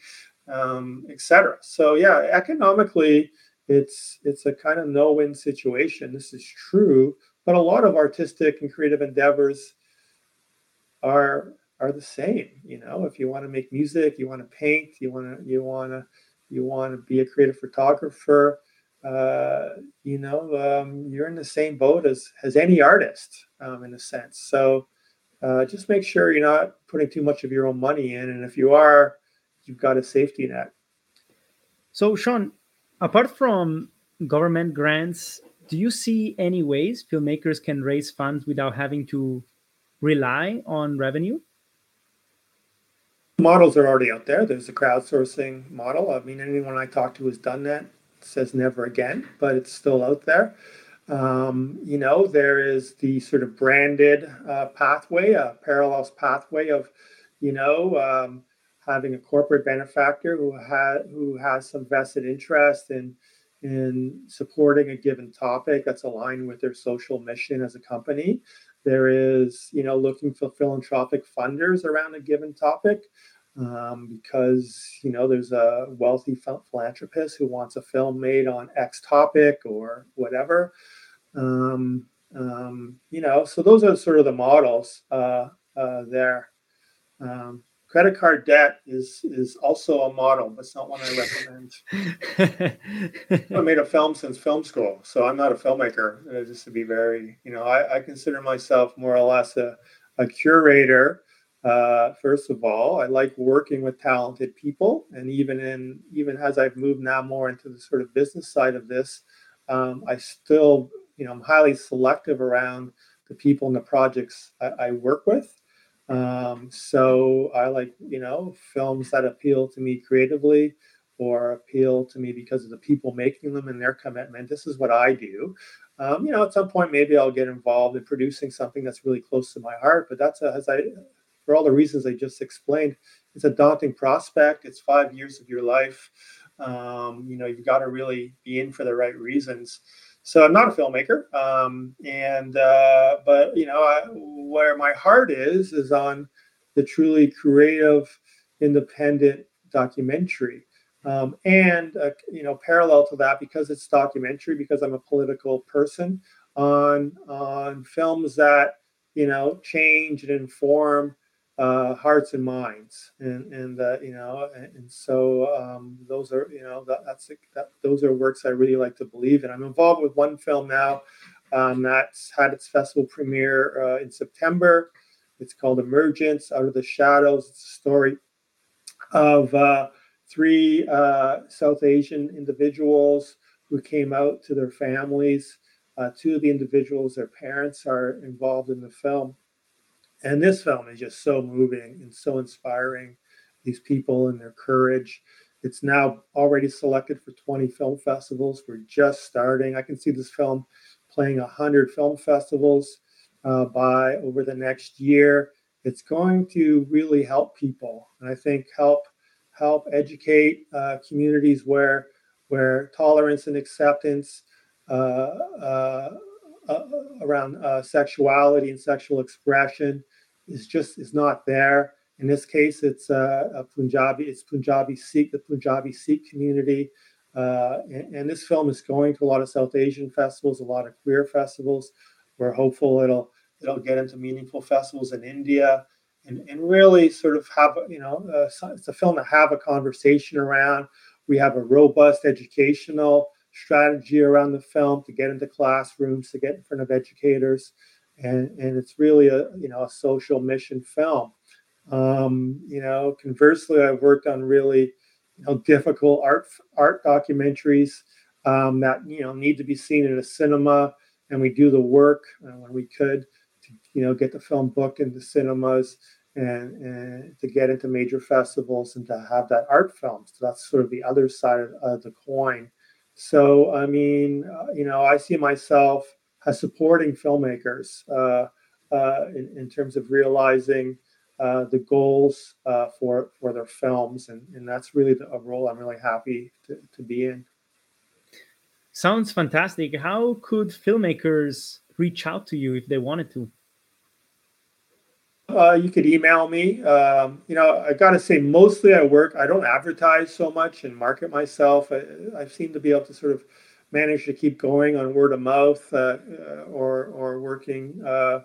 um, etc. So yeah, economically, it's it's a kind of no-win situation. This is true, but a lot of artistic and creative endeavors are are the same. You know, if you want to make music, you want to paint, you want to you want to you want to be a creative photographer. Uh, you know, um, you're in the same boat as as any artist um, in a sense. So uh, just make sure you're not putting too much of your own money in, and if you are, you've got a safety net. So, Sean, apart from government grants, do you see any ways filmmakers can raise funds without having to rely on revenue? models are already out there. There's a crowdsourcing model. I mean, anyone I talk to has done that says never again, but it's still out there. Um, you know, there is the sort of branded uh, pathway, a parallels pathway of, you know, um, having a corporate benefactor who has who has some vested interest in in supporting a given topic that's aligned with their social mission as a company. There is, you know, looking for philanthropic funders around a given topic um, because, you know, there's a wealthy philanthropist who wants a film made on X topic or whatever. Um, um, you know, so those are sort of the models uh, uh, there. Um, credit card debt is is also a model, but it's not one I recommend. I made a film since film school, so I'm not a filmmaker. Uh, just to be very, you know, I, I consider myself more or less a, a curator. Uh, first of all, I like working with talented people, and even in even as I've moved now more into the sort of business side of this, um, I still, you know, I'm highly selective around the people and the projects I, I work with. Um, so I like, you know, films that appeal to me creatively or appeal to me because of the people making them and their commitment. This is what I do. Um, you know, at some point, maybe I'll get involved in producing something that's really close to my heart. But that's a, as I, for all the reasons I just explained, it's a daunting prospect. It's five years of your life. Um, you know, you've got to really be in for the right reasons. So I'm not a filmmaker, um, and uh, but you know I, where my heart is is on the truly creative, independent documentary, um, and uh, you know parallel to that because it's documentary because I'm a political person on on films that you know change and inform uh, hearts and minds, and and uh, you know, and, and so um, those are you know that, that's that, those are works I really like to believe in. I'm involved with one film now um, that's had its festival premiere uh, in September. It's called Emergence Out of the Shadows. It's a story of uh, three uh, South Asian individuals who came out to their families. Uh, two of the individuals, their parents, are involved in the film and this film is just so moving and so inspiring. These people and their courage. It's now already selected for 20 film festivals. We're just starting. I can see this film playing 100 film festivals uh, by over the next year. It's going to really help people, and I think help help educate uh, communities where where tolerance and acceptance uh, uh, around uh, sexuality and sexual expression is just is not there. In this case, it's uh, a Punjabi, it's Punjabi Sikh, the Punjabi Sikh community. Uh, and, and, this film is going to a lot of South Asian festivals, a lot of queer festivals. We're hopeful it'll it'll get into meaningful festivals in India, and, and really sort of have you know uh, it's a film to have a conversation around. We have a robust educational strategy around the film to get into classrooms, to get in front of educators, and and it's really a you know a social mission film. Um, you know, conversely, I've worked on really you know difficult art art documentaries um, that you know need to be seen in a cinema, and we do the work uh, when we could to you know get the film booked into cinemas and, and to get into major festivals and to have that art film. So that's sort of the other side of, of the coin. So I mean, uh, you know, I see myself as supporting filmmakers uh, uh, in, in, terms of realizing uh, the goals uh, for for their films, and, and that's really the, a role I'm really happy to, to be in. Sounds fantastic. How could filmmakers reach out to you if they wanted to? Uh, you could email me. Um, you know, I got to say, mostly I work. I don't advertise so much and market myself. I, I seem to be able to sort of manage to keep going on word of mouth uh, uh or or working uh,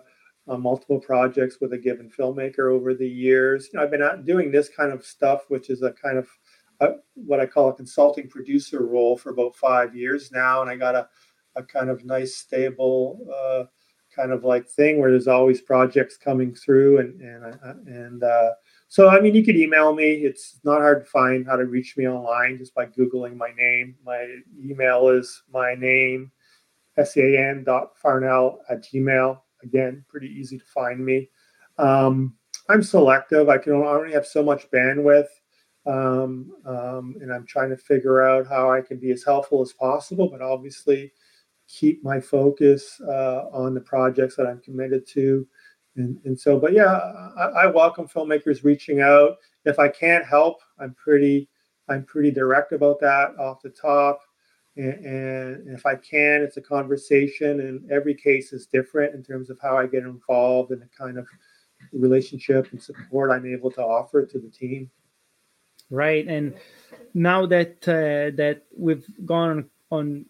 on multiple projects with a given filmmaker over the years. You know, I've been doing this kind of stuff, which is a kind of uh, what I call a consulting producer role for about five years now, and I got a, a kind of nice stable uh, kind of like thing where there's always projects coming through and and uh, and uh, so I mean you could email me. It's not hard to find how to reach me online just by googling my name. My email is my name san dot farnel at gmail. Again, pretty easy to find me. Um, I'm selective. I can only have so much bandwidth. Um, um, and I'm trying to figure out how I can be as helpful as possible. But obviously, keep my focus uh, on the projects that I'm committed to. And, and so, but yeah, I, I, welcome filmmakers reaching out. If I can't help, I'm pretty, I'm pretty direct about that off the top. And, and if I can, it's a conversation, and every case is different in terms of how I get involved and the kind of relationship and support I'm able to offer to the team. Right, and now that uh, that we've gone on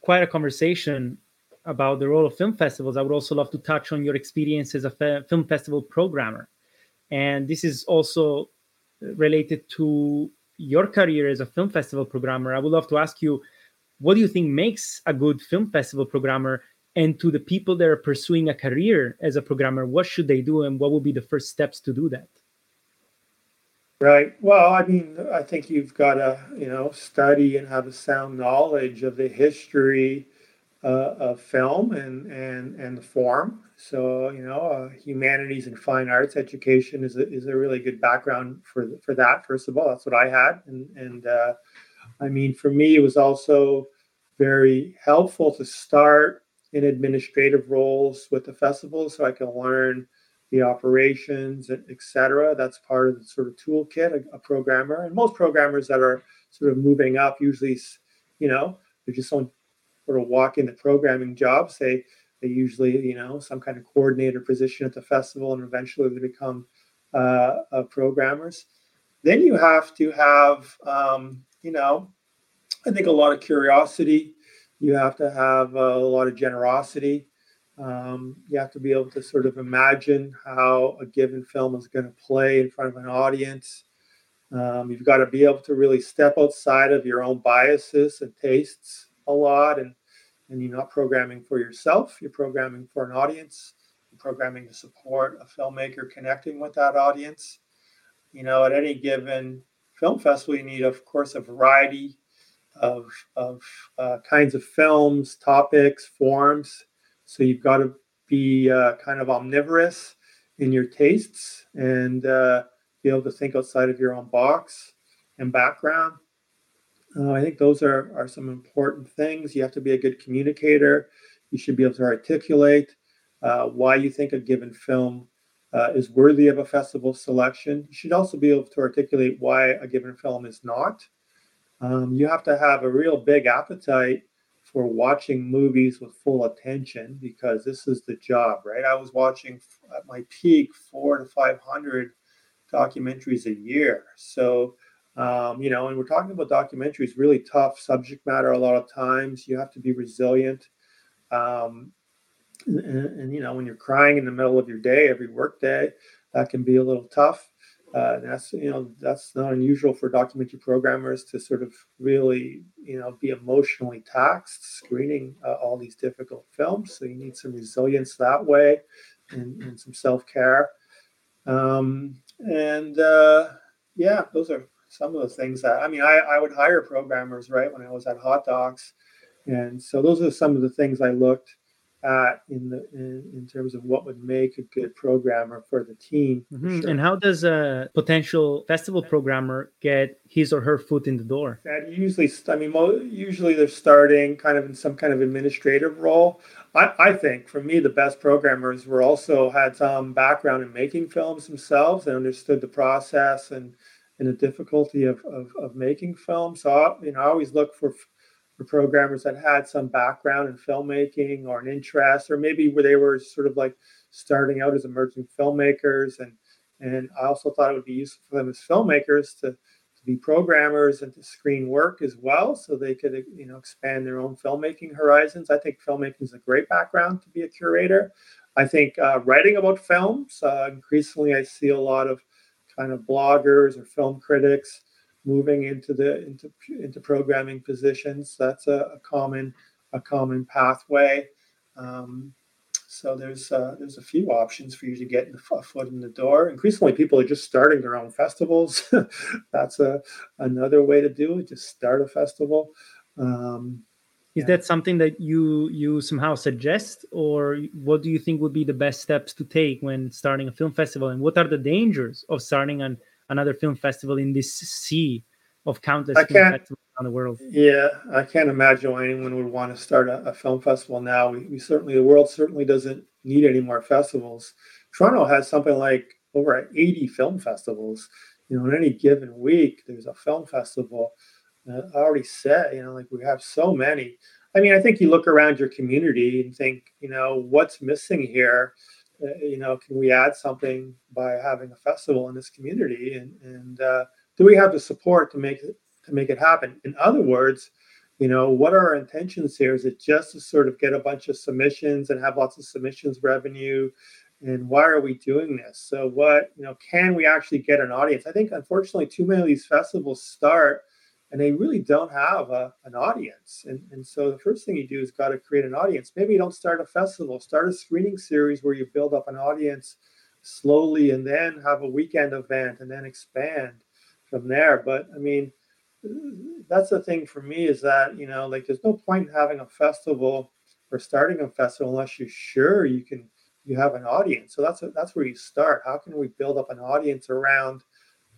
quite a conversation about the role of film festivals, I would also love to touch on your experience as a fe- film festival programmer. And this is also related to your career as a film festival programmer. I would love to ask you what do you think makes a good film festival programmer? And to the people that are pursuing a career as a programmer, what should they do and what will be the first steps to do that? Right. Well, I mean, I think you've got to, you know, study and have a sound knowledge of the history uh, of film and and and the form. So, you know, uh, humanities and fine arts education is a, is a really good background for for that. First of all, that's what I had, and and uh, I mean, for me, it was also very helpful to start in administrative roles with the festival, so I can learn the operations, et cetera. That's part of the sort of toolkit a, a, programmer. And most programmers that are sort of moving up usually, you know, they're just don't sort of walk into programming jobs. They they usually, you know, some kind of coordinator position at the festival, and eventually they become uh, uh, programmers. Then you have to have, um, you know, I think a lot of curiosity. You have to have a lot of generosity um, you have to be able to sort of imagine how a given film is going to play in front of an audience. Um, you've got to be able to really step outside of your own biases and tastes a lot. And, and you're not programming for yourself, you're programming for an audience, you're programming to support a filmmaker connecting with that audience. You know, at any given film festival, you need, of course, a variety of, of uh, kinds of films, topics, forms so you've got to be uh, kind of omnivorous in your tastes and uh, be able to think outside of your own box and background. Uh, I think those are, are some important things. You have to be a good communicator. You should be able to articulate uh, why you think a given film uh, is worthy of a festival selection. You should also be able to articulate why a given film is not. Um, you have to have a real big appetite for watching movies with full attention because this is the job, right? I was watching at my peak four to 500 documentaries a year. So, um, you know, and we're talking about documentaries, really tough subject matter a lot of times. You have to be resilient. Um, and, and, you know, when you're crying in the middle of your day, every work day, that can be a little tough. Uh, that's you know that's not unusual for documentary programmers to sort of really you know be emotionally taxed screening uh, all these difficult films. So you need some resilience that way, and, and some self care. Um, and uh, yeah, those are some of the things that I mean. I, I would hire programmers right when I was at Hot Docs, and so those are some of the things I looked at in the in, in terms of what would make a good programmer for the team. Mm-hmm. Sure. And how does a potential festival programmer get his or her foot in the door? That usually, I mean, usually they're starting kind of in some kind of administrative role. I, I think for me, the best programmers were also had some background in making films themselves and understood the process and and the difficulty of, of, of making films. So, I, you know, I always look for for programmers that had some background in filmmaking or an interest, or maybe where they were sort of like starting out as emerging filmmakers. And and I also thought it would be useful for them as filmmakers to, to be programmers and to screen work as well, so they could you know expand their own filmmaking horizons. I think filmmaking is a great background to be a curator. I think uh, writing about films uh, increasingly I see a lot of kind of bloggers or film critics moving into the into into programming positions. That's a, a common a common pathway. Um, so there's uh, there's a few options for you to get a foot in the door. Increasingly, people are just starting their own festivals. That's a another way to do it. Just start a festival. Um, is yeah. that something that you you somehow suggest, or what do you think would be the best steps to take when starting a film festival? And what are the dangers of starting an another film festival in this sea of countless film festivals around the world. Yeah, I can't imagine why anyone would want to start a, a film festival now. We, we, certainly, the world certainly doesn't need any more festivals. Toronto has something like over 80 film festivals. You know, in any given week, there's a film festival. Uh, I already said, you know, like we have so many. I mean, I think you look around your community and think, you know, what's missing here? Uh, you know, can we add something by having a festival in this community? And, and uh, do we have the support to make it to make it happen? In other words, you know, what are our intentions here? Is it just to sort of get a bunch of submissions and have lots of submissions revenue? And why are we doing this? So, what you know, can we actually get an audience? I think, unfortunately, too many of these festivals start and they really don't have a, an audience. And, and so the first thing you do is got to create an audience. Maybe you don't start a festival, start a screening series where you build up an audience slowly and then have a weekend event and then expand from there. But I mean, that's the thing for me is that, you know, like there's no point in having a festival or starting a festival unless you're sure you can you have an audience. So that's that's where you start. How can we build up an audience around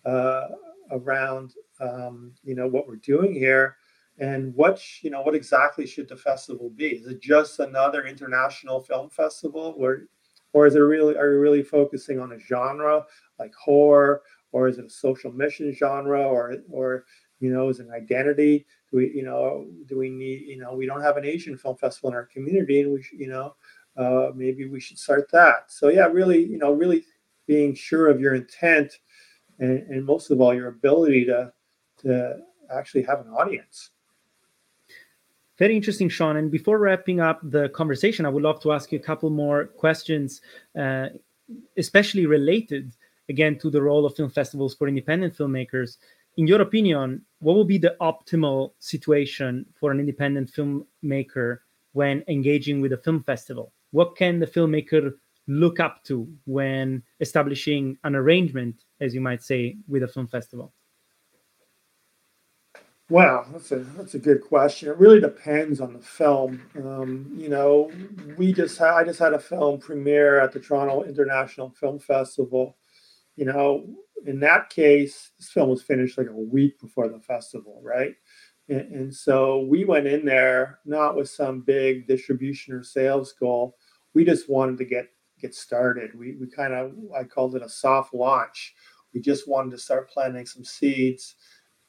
uh, around um, you know what we're doing here and what you know what exactly should the festival be? Is it just another international film festival where or is it really are you really focusing on a genre like horror or is it a social mission genre or or you know is it an identity? Do we you know do we need you know we don't have an asian film festival in our community and we should, you know uh, maybe we should start that. So yeah really you know really being sure of your intent and, and most of all your ability to to actually have an audience. Very interesting sean. And before wrapping up the conversation i would love to ask you a couple more questions uh, especially related again to the role of film festivals for independent filmmakers. In your opinion what would be the optimal situation for an independent filmmaker when engaging with a film festival? What can the filmmaker look up to when establishing an arrangement, as you might say, with a film festival? Wow, that's a that's a good question. It really depends on the film. Um, you know, we just had, I just had a film premiere at the Toronto International Film Festival. You know, in that case, this film was finished like a week before the festival, right? And, and so we went in there not with some big distribution or sales goal. We just wanted to get get started. We, we kind of, I called it a soft launch. We just wanted to start planting some seeds.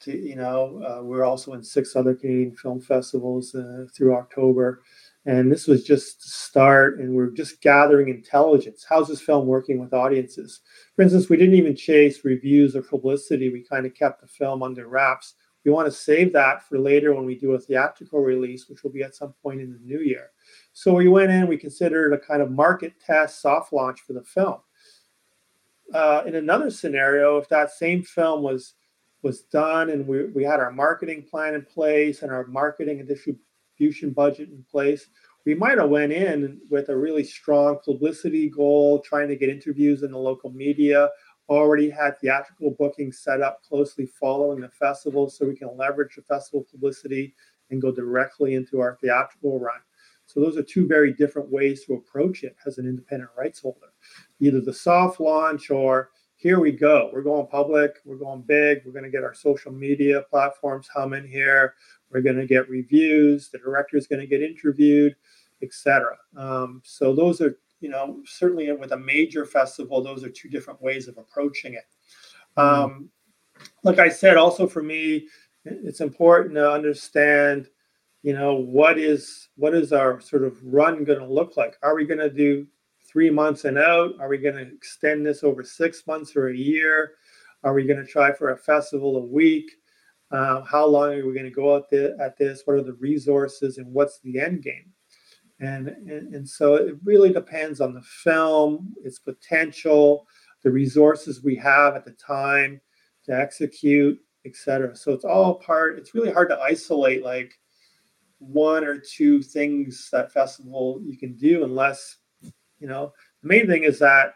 To, you know, uh, we're also in six other Canadian film festivals uh, through October. And this was just the start, and we're just gathering intelligence. How's this film working with audiences? For instance, we didn't even chase reviews or publicity. We kind of kept the film under wraps. We want to save that for later when we do a theatrical release, which will be at some point in the new year. So we went in, we considered a kind of market test soft launch for the film. Uh, in another scenario, if that same film was was done and we, we had our marketing plan in place and our marketing and distribution budget in place, we might have went in with a really strong publicity goal, trying to get interviews in the local media, already had theatrical bookings set up closely following the festival so we can leverage the festival publicity and go directly into our theatrical run. So those are two very different ways to approach it as an independent rights holder. Either the soft launch or here we go. We're going public, we're going big, we're going to get our social media platforms humming here. We're going to get reviews, the director is going to get interviewed, etc. Um, so those are, you know, certainly with a major festival, those are two different ways of approaching it. Mm-hmm. Um, like I said, also for me, it's important to understand you know what is what is our sort of run going to look like? Are we going to do three months and out? Are we going to extend this over six months or a year? Are we going to try for a festival a week? Uh, how long are we going to go out there at this? What are the resources and what's the end game? And, and and so it really depends on the film its potential the resources we have at the time to execute etc so it's all part it's really hard to isolate like one or two things that festival you can do unless you know the main thing is that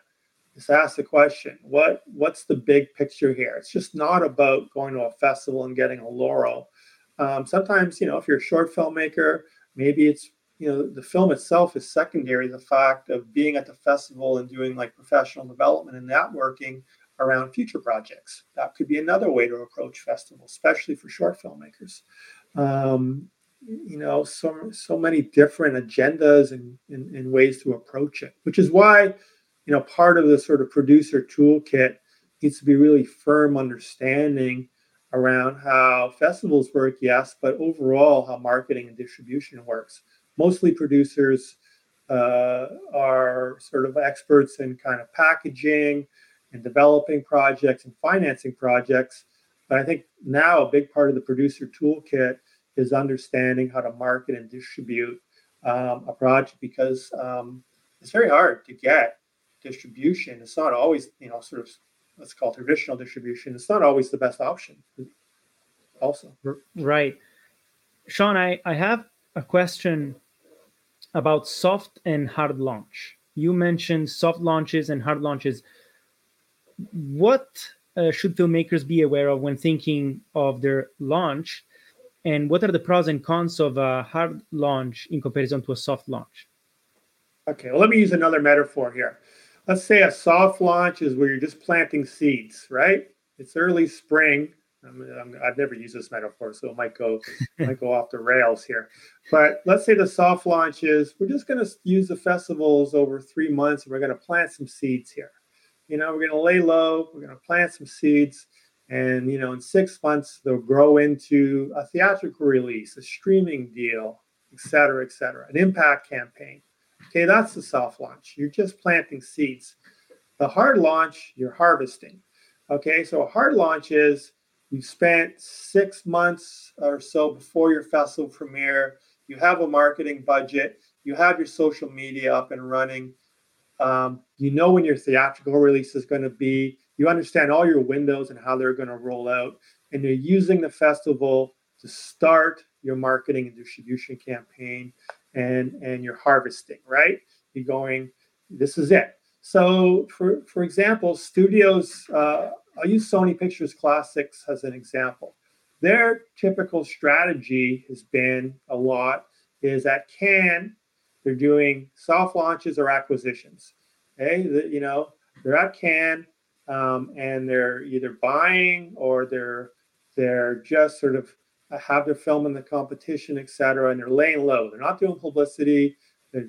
is ask the question what what's the big picture here? It's just not about going to a festival and getting a laurel. Um, sometimes you know if you're a short filmmaker maybe it's you know the film itself is secondary the fact of being at the festival and doing like professional development and networking around future projects. That could be another way to approach festivals especially for short filmmakers. Um, you know so so many different agendas and, and, and, ways to approach it which is why you know part of the sort of producer toolkit needs to be really firm understanding around how festivals work yes but overall how marketing and distribution works. Mostly producers uh, are sort of experts in kind of packaging and developing projects and financing projects but i think now a big part of the producer toolkit is understanding how to market and distribute um, a project because um, it's very hard to get distribution. It's not always, you know, sort of let's call traditional distribution. It's not always the best option. Also, right, Sean. I I have a question about soft and hard launch. You mentioned soft launches and hard launches. What uh, should filmmakers be aware of when thinking of their launch and what are the pros and cons of a hard launch in comparison to a soft launch? Okay, well, let me use another metaphor here. Let's say a soft launch is where you're just planting seeds, right? It's early spring. i have never used this metaphor, so it might go might go off the rails here. But let's say the soft launch is we're just going to use the festivals over three months, and we're going to plant some seeds here. You know, we're going to lay low. We're going to plant some seeds, and you know in six months they'll grow into a theatrical release a streaming deal et cetera et cetera an impact campaign. Okay that's the soft launch. You're just planting seeds. The hard launch you're harvesting. Okay so a hard launch is you spent six months or so before your festival premiere. You have a marketing budget. You have your social media up and running. Um, you know when your theatrical release is going to be you understand all your windows and how they're going to roll out and you're using the festival to start your marketing and distribution campaign and and you're harvesting right? You're going this is it. So for for example studios uh, i'll use sony pictures classics as an example. Their typical strategy has been a lot is at Cannes they're doing soft launches or acquisitions. Okay the, you know they're at Cannes um, and they're either buying or they're they're just sort of uh, have their film in the competition, et cetera, and they're laying low. They're not doing publicity. They're,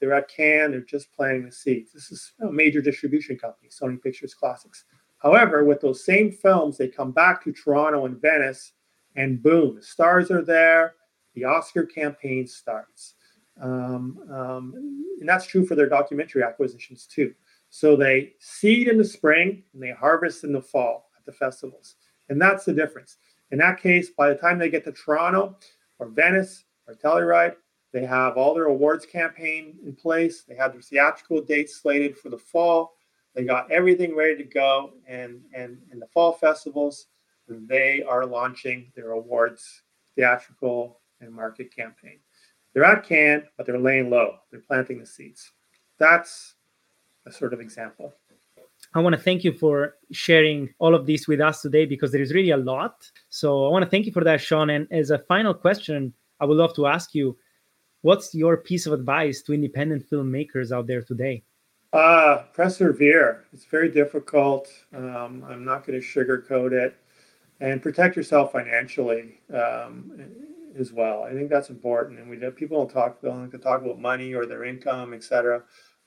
they're at Cannes. They're just planting the seeds. This is a major distribution company, Sony Pictures Classics. However, with those same films, they come back to Toronto and Venice, and boom, the stars are there. The Oscar campaign starts. Um, um, and that's true for their documentary acquisitions too. So they seed in the spring and they harvest in the fall at the festivals. And that's the difference. In that case, by the time they get to Toronto or Venice or Telluride, they have all their awards campaign in place. They have their theatrical dates slated for the fall. They got everything ready to go. And, and in the fall festivals, they are launching their awards theatrical and market campaign. They're at Cannes, but they're laying low. They're planting the seeds. That's sort of example. I want to thank you for sharing all of this with us today because there is really a lot. So I want to thank you for that, Sean. And as a final question, I would love to ask you what's your piece of advice to independent filmmakers out there today? Uh, persevere. It's very difficult. Um, I'm not going to sugarcoat it. And protect yourself financially um, as well. I think that's important. And we people don't talk, they don't talk about money or their income, etc.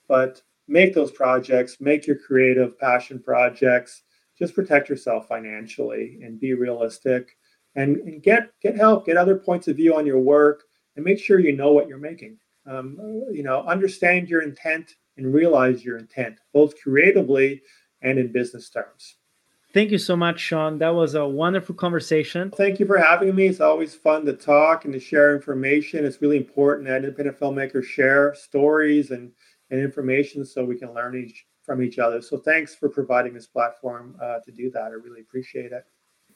But make those projects, make your creative passion projects. Just protect yourself financially and be realistic, and, and get get help, get other points of view on your work, and make sure you know what you're making. Um, you know, understand your intent and realize your intent, both creatively and in business terms. Thank you so much, Sean. That was a wonderful conversation. Thank you for having me. It's always fun to talk and to share information. It's really important that independent filmmakers share stories and and information so we can learn each from each other. So thanks for providing this platform uh, to do that. I really appreciate it.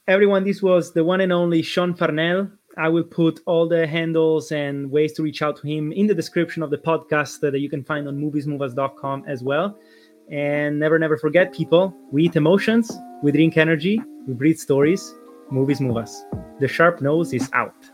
Everyone, this was the one and only Sean Farnel. I will put all the handles and ways to reach out to him in the description of the podcast that you can find on moviesmoveus.com as well. And never, never forget, people, we eat emotions, we drink energy, we breathe stories. Movies move us. The sharp nose is out.